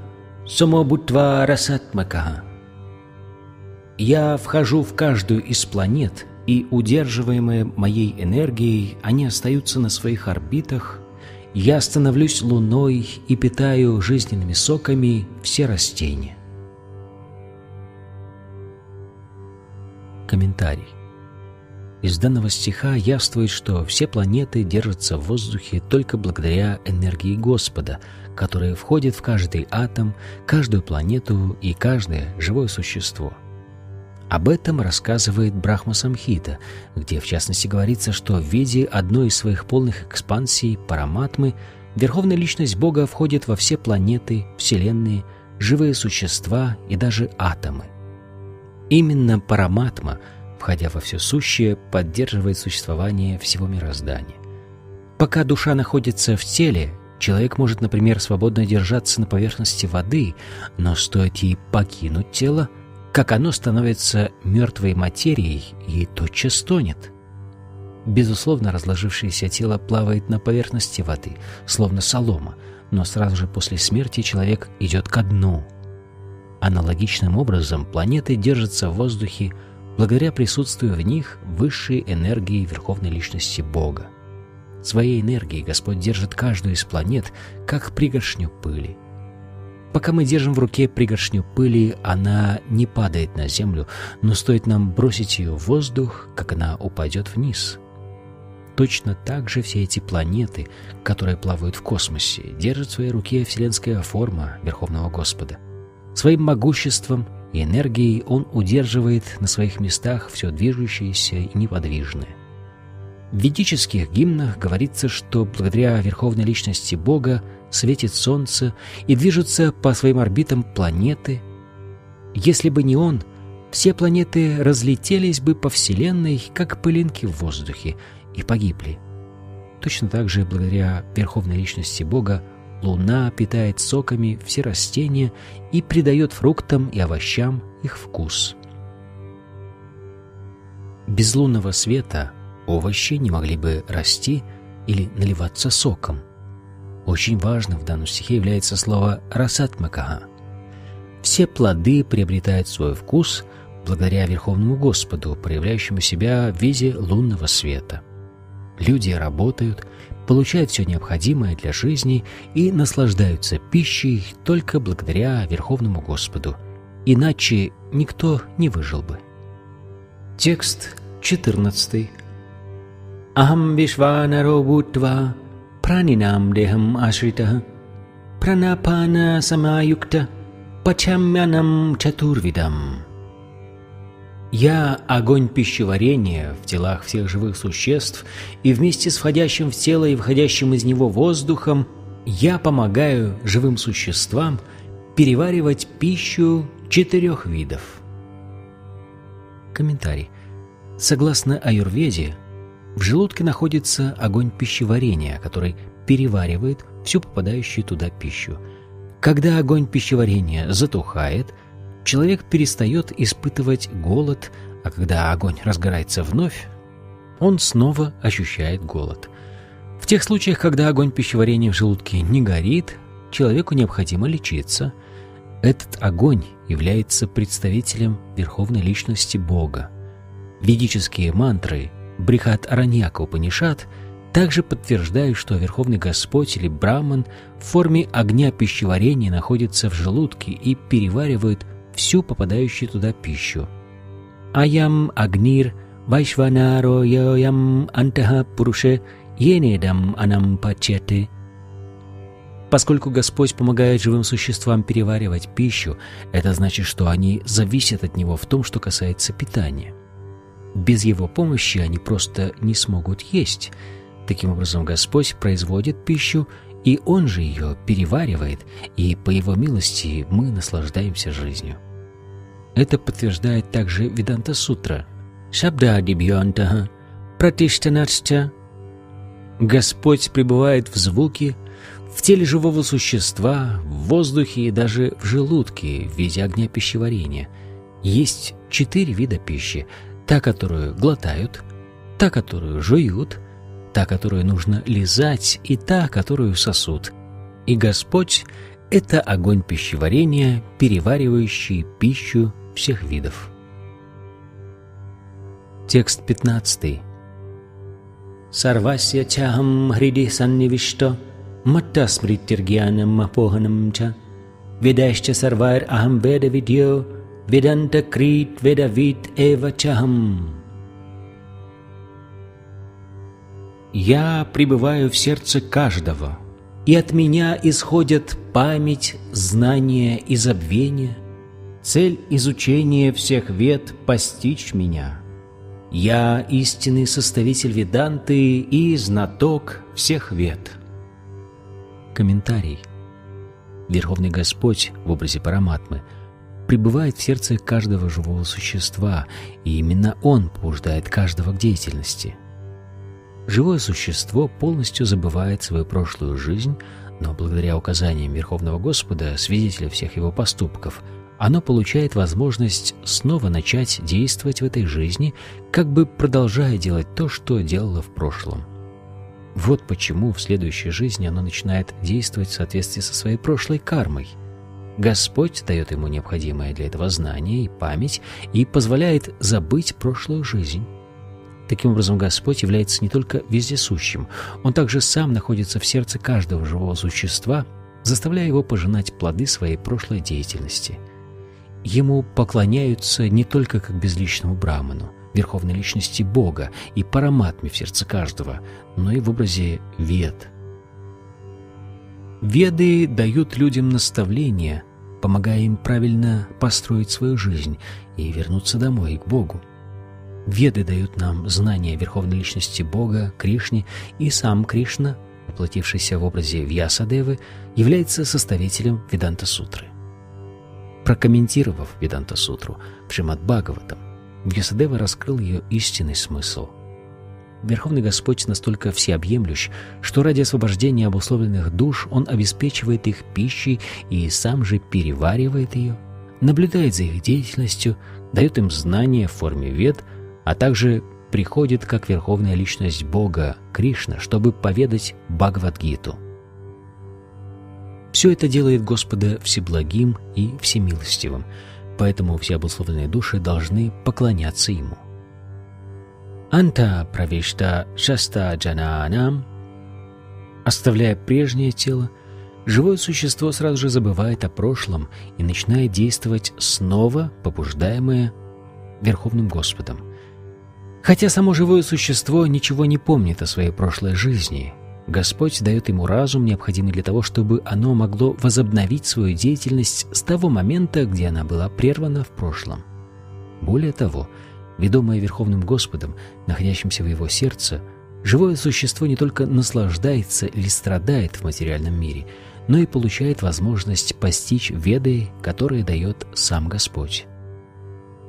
Сумобутва расатмакаха Я вхожу в каждую из планет, и, удерживаемые моей энергией, они остаются на своих орбитах. Я становлюсь луной и питаю жизненными соками все растения. Комментарий. Из данного стиха явствует, что все планеты держатся в воздухе только благодаря энергии Господа, которая входит в каждый атом, каждую планету и каждое живое существо. Об этом рассказывает Брахма Самхита, где в частности говорится, что в виде одной из своих полных экспансий Параматмы Верховная Личность Бога входит во все планеты, вселенные, живые существа и даже атомы. Именно Параматма – входя во все сущее, поддерживает существование всего мироздания. Пока душа находится в теле, человек может, например, свободно держаться на поверхности воды, но стоит ей покинуть тело, как оно становится мертвой материей и тотчас тонет. Безусловно, разложившееся тело плавает на поверхности воды, словно солома, но сразу же после смерти человек идет ко дну. Аналогичным образом планеты держатся в воздухе благодаря присутствию в них высшей энергии Верховной Личности Бога. Своей энергией Господь держит каждую из планет, как пригоршню пыли. Пока мы держим в руке пригоршню пыли, она не падает на землю, но стоит нам бросить ее в воздух, как она упадет вниз. Точно так же все эти планеты, которые плавают в космосе, держат в своей руке вселенская форма Верховного Господа. Своим могуществом и энергией он удерживает на своих местах все движущееся и неподвижное. В ведических гимнах говорится, что благодаря Верховной Личности Бога светит Солнце и движутся по своим орбитам планеты. Если бы не он, все планеты разлетелись бы по Вселенной, как пылинки в воздухе, и погибли. Точно так же, благодаря Верховной Личности Бога, Луна питает соками все растения и придает фруктам и овощам их вкус. Без лунного света овощи не могли бы расти или наливаться соком. Очень важным в данном стихе является слово «расатмакага». Все плоды приобретают свой вкус благодаря Верховному Господу, проявляющему себя в виде лунного света. Люди работают, получают все необходимое для жизни и наслаждаются пищей только благодаря Верховному Господу. Иначе никто не выжил бы. Текст 14. Ахам вишванаро бутва дехам ашрита пранапана самаюкта пачамянам чатурвидам. Я — огонь пищеварения в телах всех живых существ, и вместе с входящим в тело и выходящим из него воздухом я помогаю живым существам переваривать пищу четырех видов. Комментарий. Согласно аюрведе, в желудке находится огонь пищеварения, который переваривает всю попадающую туда пищу. Когда огонь пищеварения затухает – человек перестает испытывать голод, а когда огонь разгорается вновь, он снова ощущает голод. В тех случаях, когда огонь пищеварения в желудке не горит, человеку необходимо лечиться. Этот огонь является представителем Верховной Личности Бога. Ведические мантры Брихат Араньяка Упанишат также подтверждают, что Верховный Господь или Браман в форме огня пищеварения находится в желудке и переваривает всю попадающую туда пищу. Аям агнир вайшванаро йоям антаха пуруше енедам анам пачете. Поскольку Господь помогает живым существам переваривать пищу, это значит, что они зависят от Него в том, что касается питания. Без Его помощи они просто не смогут есть. Таким образом, Господь производит пищу, и Он же ее переваривает, и по Его милости мы наслаждаемся жизнью. Это подтверждает также Веданта Сутра. Шабда Дибьянтаха Пратиштанарча. Господь пребывает в звуке, в теле живого существа, в воздухе и даже в желудке в виде огня пищеварения. Есть четыре вида пищи. Та, которую глотают, та, которую жуют, та, которую нужно лизать, и та, которую сосут. И Господь — это огонь пищеварения, переваривающий пищу всех видов. Текст 15. Сарвасья чахам хриди саннивишто матта смриттиргьянам апоханам ча ведашча сарвайр ахам веда видьо веда вид эва чахам. Я пребываю в сердце каждого, и от меня исходят память, знание и забвение – Цель изучения всех вед — постичь меня. Я истинный составитель Веданты и знаток всех вед. Комментарий. Верховный Господь в образе Параматмы пребывает в сердце каждого живого существа, и именно Он побуждает каждого к деятельности. Живое существо полностью забывает свою прошлую жизнь, но благодаря указаниям Верховного Господа, свидетеля всех его поступков – оно получает возможность снова начать действовать в этой жизни, как бы продолжая делать то, что делало в прошлом. Вот почему в следующей жизни оно начинает действовать в соответствии со своей прошлой кармой. Господь дает ему необходимое для этого знание и память и позволяет забыть прошлую жизнь. Таким образом, Господь является не только вездесущим, Он также сам находится в сердце каждого живого существа, заставляя его пожинать плоды своей прошлой деятельности. Ему поклоняются не только как безличному браману, верховной личности Бога и параматме в сердце каждого, но и в образе вед. Веды дают людям наставления, помогая им правильно построить свою жизнь и вернуться домой к Богу. Веды дают нам знания верховной личности Бога, Кришне, и сам Кришна, воплотившийся в образе Вьясадевы, является составителем Веданта-сутры. Прокомментировав Веданта-сутру в Шримад Бхагаватам, Вьясадева раскрыл ее истинный смысл. Верховный Господь настолько всеобъемлющ, что ради освобождения обусловленных душ Он обеспечивает их пищей и сам же переваривает ее, наблюдает за их деятельностью, дает им знания в форме вед – а также приходит как верховная личность Бога, Кришна, чтобы поведать Бхагавадгиту. Все это делает Господа всеблагим и всемилостивым, поэтому все обусловленные души должны поклоняться Ему. Анта правишта шаста джананам Оставляя прежнее тело, живое существо сразу же забывает о прошлом и начинает действовать снова, побуждаемое Верховным Господом – Хотя само живое существо ничего не помнит о своей прошлой жизни, Господь дает ему разум, необходимый для того, чтобы оно могло возобновить свою деятельность с того момента, где она была прервана в прошлом. Более того, ведомое Верховным Господом, находящимся в его сердце, живое существо не только наслаждается или страдает в материальном мире, но и получает возможность постичь веды, которые дает сам Господь.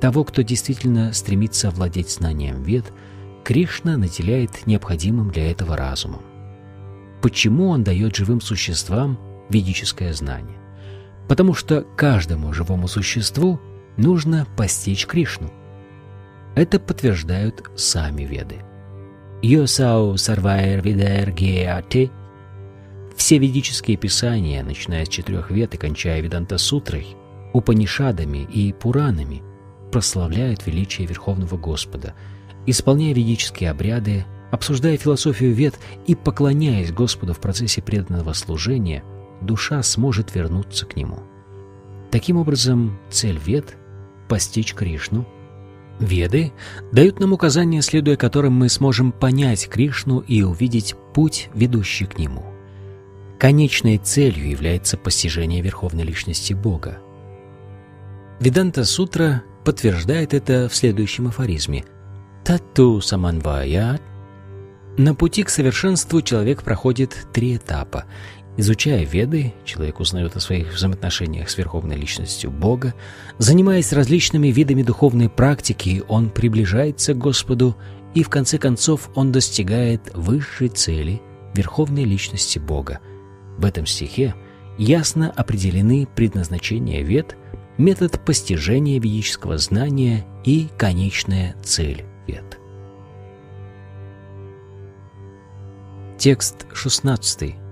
Того, кто действительно стремится овладеть знанием вед, Кришна наделяет необходимым для этого разумом. Почему он дает живым существам ведическое знание? Потому что каждому живому существу нужно постичь Кришну. Это подтверждают сами веды. Йосау сарвайр видайр геати Все ведические писания, начиная с четырех вед и кончая Веданта-сутрой, Упанишадами и Пуранами – прославляют величие Верховного Господа, исполняя ведические обряды, обсуждая философию вед и поклоняясь Господу в процессе преданного служения, душа сможет вернуться к Нему. Таким образом, цель вед – постичь Кришну. Веды дают нам указания, следуя которым мы сможем понять Кришну и увидеть путь, ведущий к Нему. Конечной целью является постижение Верховной Личности Бога. Веданта Сутра подтверждает это в следующем афоризме. «Тату саманваят» На пути к совершенству человек проходит три этапа. Изучая Веды, человек узнает о своих взаимоотношениях с Верховной Личностью Бога. Занимаясь различными видами духовной практики, он приближается к Господу, и в конце концов он достигает высшей цели – Верховной Личности Бога. В этом стихе ясно определены предназначение Вед – метод постижения ведического знания и конечная цель вед. Текст 16.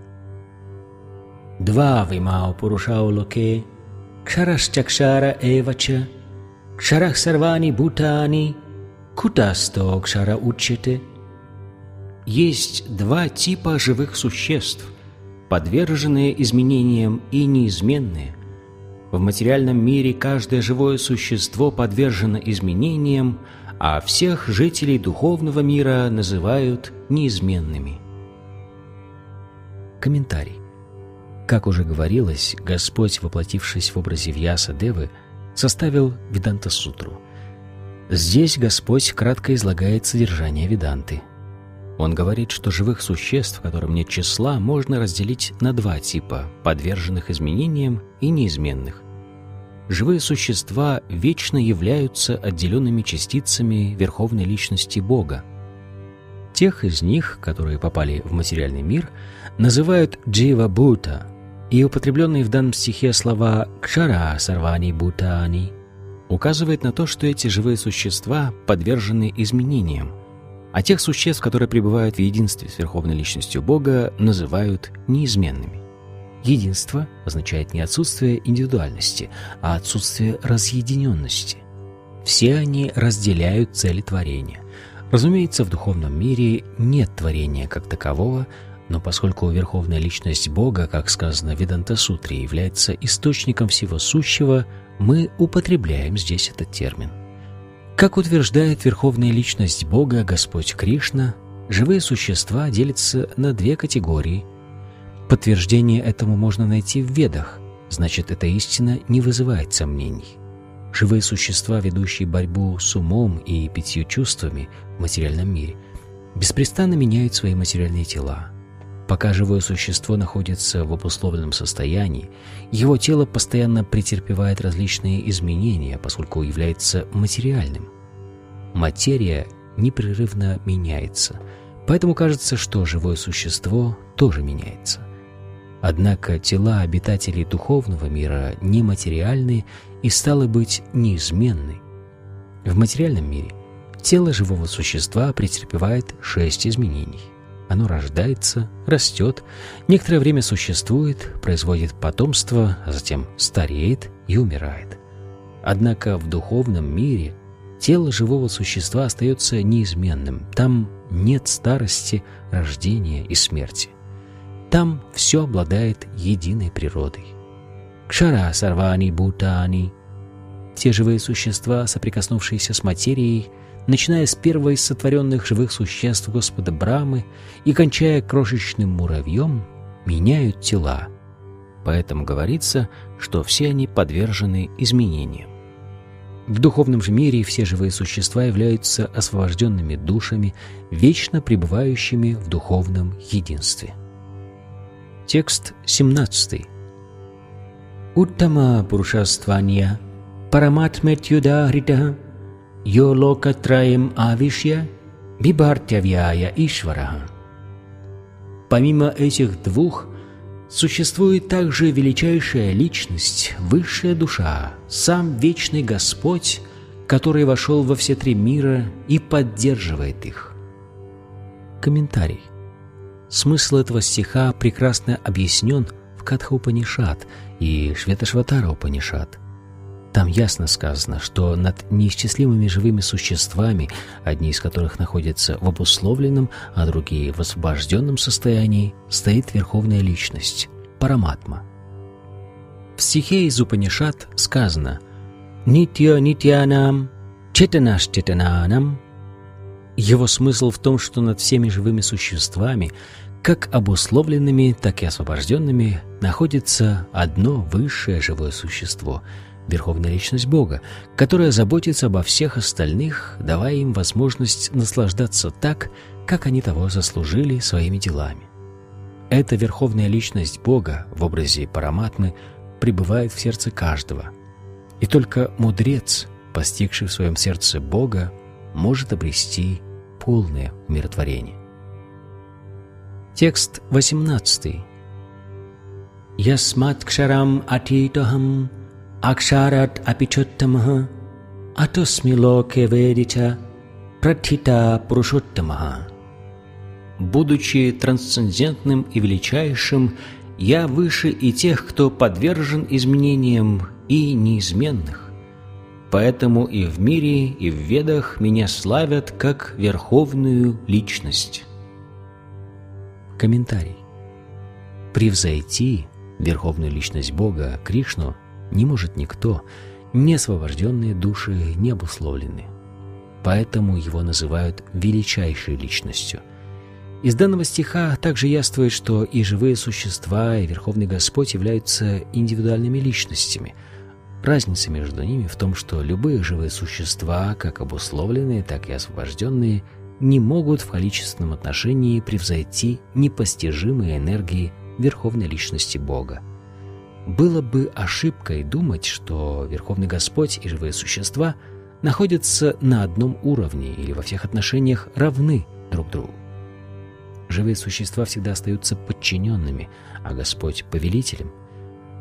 Пурушау локе, кшарашчакшара эвача, кшарах сарвани бутани, кутасто кшара учете. Есть два типа живых существ, подверженные изменениям и неизменные – в материальном мире каждое живое существо подвержено изменениям, а всех жителей духовного мира называют неизменными. Комментарий. Как уже говорилось, Господь, воплотившись в образе Вьяса Девы, составил Веданта-сутру. Здесь Господь кратко излагает содержание Веданты. Он говорит, что живых существ, которым нет числа, можно разделить на два типа – подверженных изменениям и неизменных живые существа вечно являются отделенными частицами Верховной Личности Бога. Тех из них, которые попали в материальный мир, называют Джива Бута, и употребленные в данном стихе слова «кшара сарвани бутани» указывает на то, что эти живые существа подвержены изменениям, а тех существ, которые пребывают в единстве с Верховной Личностью Бога, называют неизменными. Единство означает не отсутствие индивидуальности, а отсутствие разъединенности. Все они разделяют цели творения. Разумеется, в духовном мире нет творения как такового, но поскольку Верховная Личность Бога, как сказано в Веданта-сутре, является источником всего сущего, мы употребляем здесь этот термин. Как утверждает Верховная Личность Бога, Господь Кришна, живые существа делятся на две категории. Подтверждение этому можно найти в Ведах, значит, эта истина не вызывает сомнений. Живые существа, ведущие борьбу с умом и пятью чувствами в материальном мире, беспрестанно меняют свои материальные тела. Пока живое существо находится в обусловленном состоянии, его тело постоянно претерпевает различные изменения, поскольку является материальным. Материя непрерывно меняется, поэтому кажется, что живое существо тоже меняется. Однако тела обитателей духовного мира нематериальны и, стало быть, неизменны. В материальном мире тело живого существа претерпевает шесть изменений. Оно рождается, растет, некоторое время существует, производит потомство, а затем стареет и умирает. Однако в духовном мире тело живого существа остается неизменным. Там нет старости, рождения и смерти. Там все обладает единой природой. Кшара сарвани бутани. Те живые существа, соприкоснувшиеся с материей, начиная с первого из сотворенных живых существ Господа Брамы и кончая крошечным муравьем, меняют тела. Поэтому говорится, что все они подвержены изменениям. В духовном же мире все живые существа являются освобожденными душами, вечно пребывающими в духовном единстве. Текст 17. Уттама Пурушастванья Параматметюдахрита Йо локатраем авишья Бибартявьяя Ишвараха. Помимо этих двух, существует также величайшая личность, высшая душа, сам вечный Господь, который вошел во все три мира и поддерживает их. Комментарий. Смысл этого стиха прекрасно объяснен в Катха-Упанишат и Шветашватара-Упанишат. Там ясно сказано, что над неисчислимыми живыми существами, одни из которых находятся в обусловленном, а другие в освобожденном состоянии, стоит Верховная Личность – Параматма. В стихе из Упанишат сказано «Нитья нитьянам, четанаш четананам». Его смысл в том, что над всеми живыми существами – как обусловленными, так и освобожденными находится одно высшее живое существо — Верховная Личность Бога, которая заботится обо всех остальных, давая им возможность наслаждаться так, как они того заслужили своими делами. Эта Верховная Личность Бога в образе Параматмы пребывает в сердце каждого. И только мудрец, постигший в своем сердце Бога, может обрести полное умиротворение. Текст 18. Ясмат кшарам атитахам акшарат апичоттамаха атосми локе ведича пратхита пурушоттамаха. Будучи трансцендентным и величайшим, я выше и тех, кто подвержен изменениям и неизменных. Поэтому и в мире, и в ведах меня славят как верховную личность. Комментарий. Превзойти верховную личность Бога, Кришну, не может никто, не освобожденные души не обусловлены. Поэтому его называют величайшей личностью. Из данного стиха также яствует, что и живые существа, и Верховный Господь являются индивидуальными личностями. Разница между ними в том, что любые живые существа, как обусловленные, так и освобожденные – не могут в количественном отношении превзойти непостижимые энергии Верховной Личности Бога. Было бы ошибкой думать, что Верховный Господь и живые существа находятся на одном уровне или во всех отношениях равны друг другу. Живые существа всегда остаются подчиненными, а Господь — повелителем.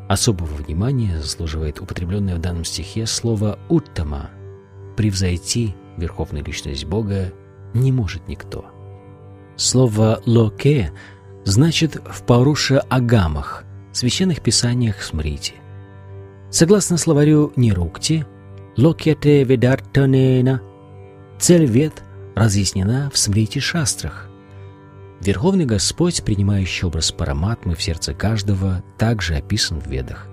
Особого внимания заслуживает употребленное в данном стихе слово «уттама» — «превзойти» Верховную Личность Бога не может никто. Слово «локе» значит в Паруша Агамах, священных писаниях Смрити. Согласно словарю Нирукти, Локьяте Ведартанена, цель вед разъяснена в Смрити Шастрах. Верховный Господь, принимающий образ Параматмы в сердце каждого, также описан в Ведах.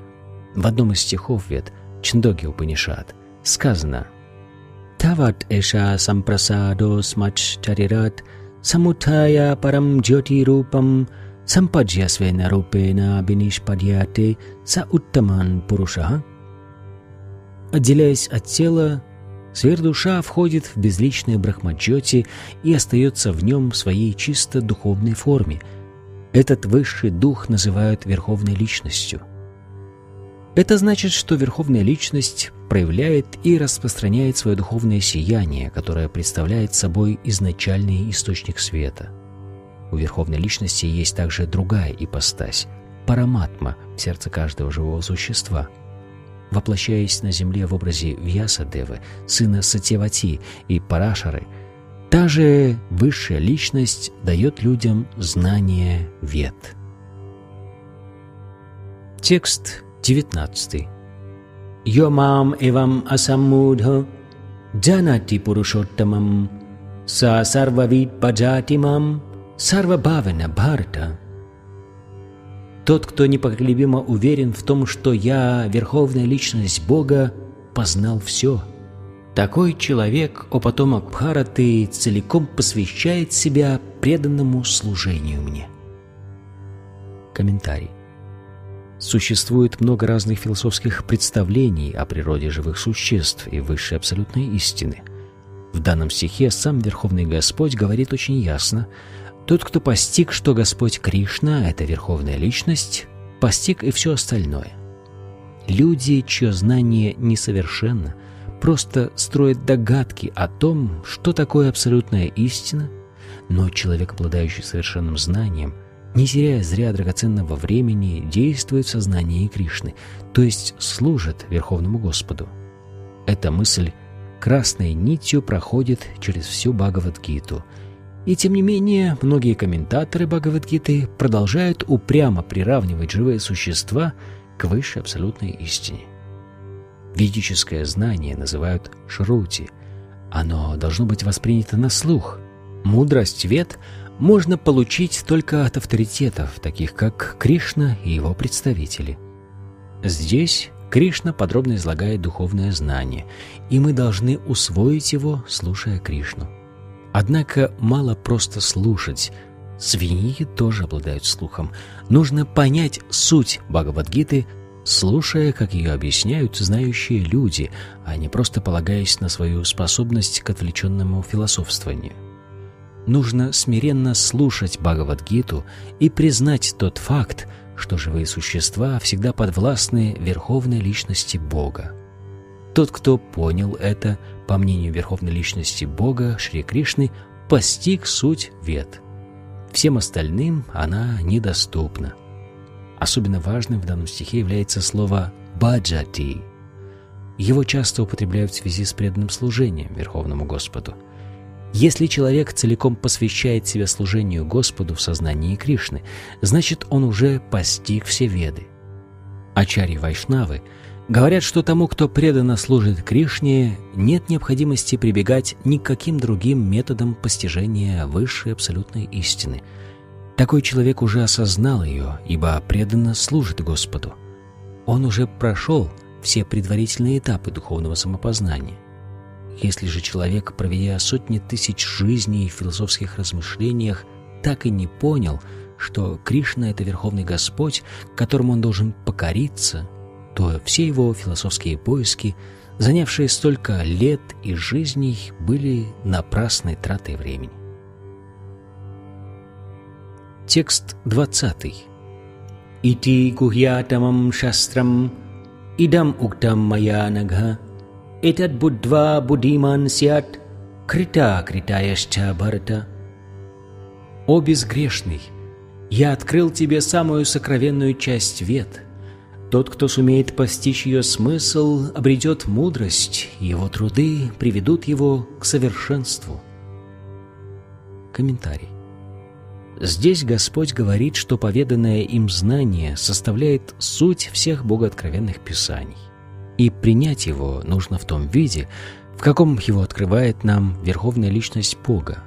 В одном из стихов Вед, Чндоги Упанишат, сказано «Тават эша сампрасадо смач чарират самутая парам джоти рупам сампаджьясвена рупена бинишпадьяте са уттаман пуруша». Отделяясь от тела, сверхдуша входит в безличное брахмаджоти и остается в нем в своей чисто духовной форме. Этот высший дух называют верховной личностью – это значит, что Верховная Личность проявляет и распространяет свое духовное сияние, которое представляет собой изначальный источник света. У Верховной Личности есть также другая ипостась – параматма в сердце каждого живого существа. Воплощаясь на земле в образе Вьясадевы, сына Сатьявати и Парашары, та же высшая личность дает людям знание вет. Текст 19. Йомам эвам асаммудха джанати пурушоттамам са сарвавид паджатимам сарвабавена бхарта. Тот, кто непоколебимо уверен в том, что я, Верховная Личность Бога, познал все. Такой человек, о потомок Бхараты, целиком посвящает себя преданному служению мне. Комментарий. Существует много разных философских представлений о природе живых существ и высшей абсолютной истины. В данном стихе сам Верховный Господь говорит очень ясно, тот, кто постиг, что Господь Кришна — это Верховная Личность, постиг и все остальное. Люди, чье знание несовершенно, просто строят догадки о том, что такое абсолютная истина, но человек, обладающий совершенным знанием — не теряя зря драгоценного времени, действует в сознании Кришны, то есть служит Верховному Господу. Эта мысль красной нитью проходит через всю Бхагавадгиту. И тем не менее, многие комментаторы Бхагавадгиты продолжают упрямо приравнивать живые существа к высшей абсолютной истине. Ведическое знание называют шрути. Оно должно быть воспринято на слух. Мудрость вет — можно получить только от авторитетов, таких как Кришна и его представители. Здесь Кришна подробно излагает духовное знание, и мы должны усвоить его, слушая Кришну. Однако мало просто слушать. Свиньи тоже обладают слухом. Нужно понять суть Бхагавадгиты, слушая, как ее объясняют знающие люди, а не просто полагаясь на свою способность к отвлеченному философствованию нужно смиренно слушать Бхагавадгиту и признать тот факт, что живые существа всегда подвластны Верховной Личности Бога. Тот, кто понял это, по мнению Верховной Личности Бога, Шри Кришны, постиг суть вет. Всем остальным она недоступна. Особенно важным в данном стихе является слово «баджати». Его часто употребляют в связи с преданным служением Верховному Господу – если человек целиком посвящает себя служению Господу в сознании Кришны, значит, он уже постиг все веды. Ачари Вайшнавы говорят, что тому, кто преданно служит Кришне, нет необходимости прибегать ни к каким другим методам постижения высшей абсолютной истины. Такой человек уже осознал ее, ибо преданно служит Господу. Он уже прошел все предварительные этапы духовного самопознания – если же человек, проведя сотни тысяч жизней в философских размышлениях, так и не понял, что Кришна — это Верховный Господь, которому он должен покориться, то все его философские поиски, занявшие столько лет и жизней, были напрасной тратой времени. Текст 20. «Ити гухьятамам шастрам идам уктам мая нагха» Этат будва будиман сят, крита критаяшча барта. О безгрешный, я открыл тебе самую сокровенную часть вет. Тот, кто сумеет постичь ее смысл, обретет мудрость, его труды приведут его к совершенству. Комментарий. Здесь Господь говорит, что поведанное им знание составляет суть всех богооткровенных писаний. И принять его нужно в том виде, в каком его открывает нам Верховная Личность Бога.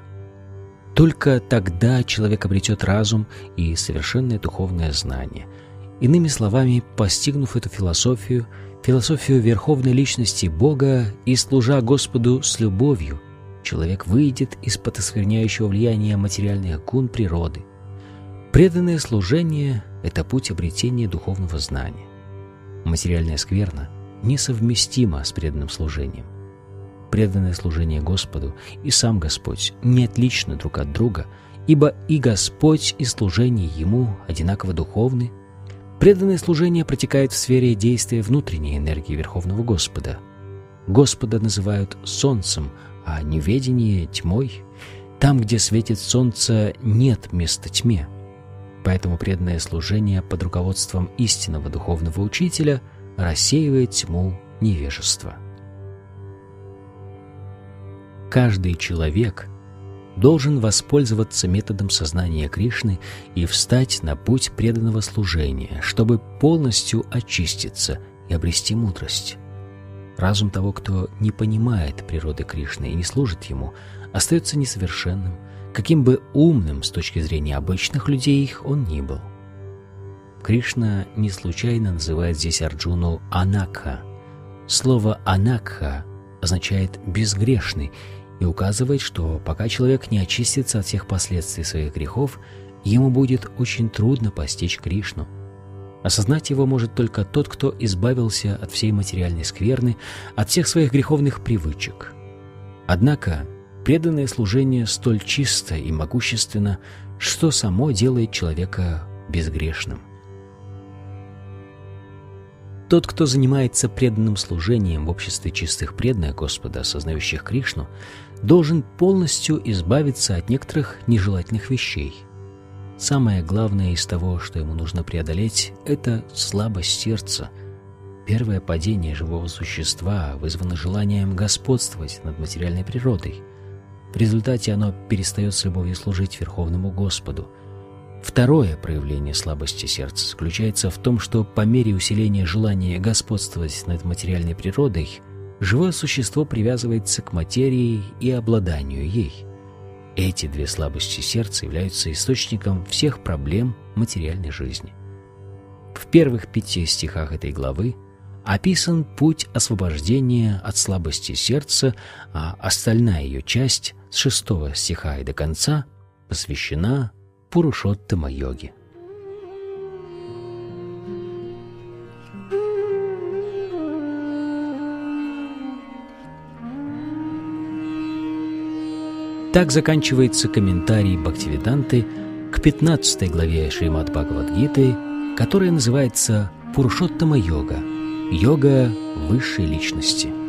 Только тогда человек обретет разум и совершенное духовное знание. Иными словами, постигнув эту философию, философию Верховной Личности Бога и служа Господу с любовью, человек выйдет из-под оскверняющего влияния материальных гун природы. Преданное служение – это путь обретения духовного знания. Материальная скверна несовместима с преданным служением. Преданное служение Господу и сам Господь не отличны друг от друга, ибо и Господь, и служение Ему одинаково духовны. Преданное служение протекает в сфере действия внутренней энергии Верховного Господа. Господа называют Солнцем, а неведение — тьмой. Там, где светит солнце, нет места тьме. Поэтому преданное служение под руководством истинного духовного учителя рассеивает тьму невежества. Каждый человек должен воспользоваться методом сознания Кришны и встать на путь преданного служения, чтобы полностью очиститься и обрести мудрость. Разум того, кто не понимает природы Кришны и не служит ему, остается несовершенным, каким бы умным с точки зрения обычных людей он ни был. Кришна не случайно называет здесь Арджуну Анакха. Слово Анакха означает «безгрешный» и указывает, что пока человек не очистится от всех последствий своих грехов, ему будет очень трудно постичь Кришну. Осознать его может только тот, кто избавился от всей материальной скверны, от всех своих греховных привычек. Однако преданное служение столь чисто и могущественно, что само делает человека безгрешным. Тот, кто занимается преданным служением в обществе чистых преданных Господа, осознающих Кришну, должен полностью избавиться от некоторых нежелательных вещей – Самое главное из того, что ему нужно преодолеть, это слабость сердца. Первое падение живого существа вызвано желанием господствовать над материальной природой. В результате оно перестает с любовью служить Верховному Господу. Второе проявление слабости сердца заключается в том, что по мере усиления желания господствовать над материальной природой, живое существо привязывается к материи и обладанию ей – эти две слабости сердца являются источником всех проблем материальной жизни. В первых пяти стихах этой главы описан путь освобождения от слабости сердца, а остальная ее часть с шестого стиха и до конца посвящена Пурушоттама-йоге. Так заканчивается комментарий Бхактивиданты к 15 главе Шримад Бхагавадгиты, которая называется Пурушоттама йога – йога высшей личности –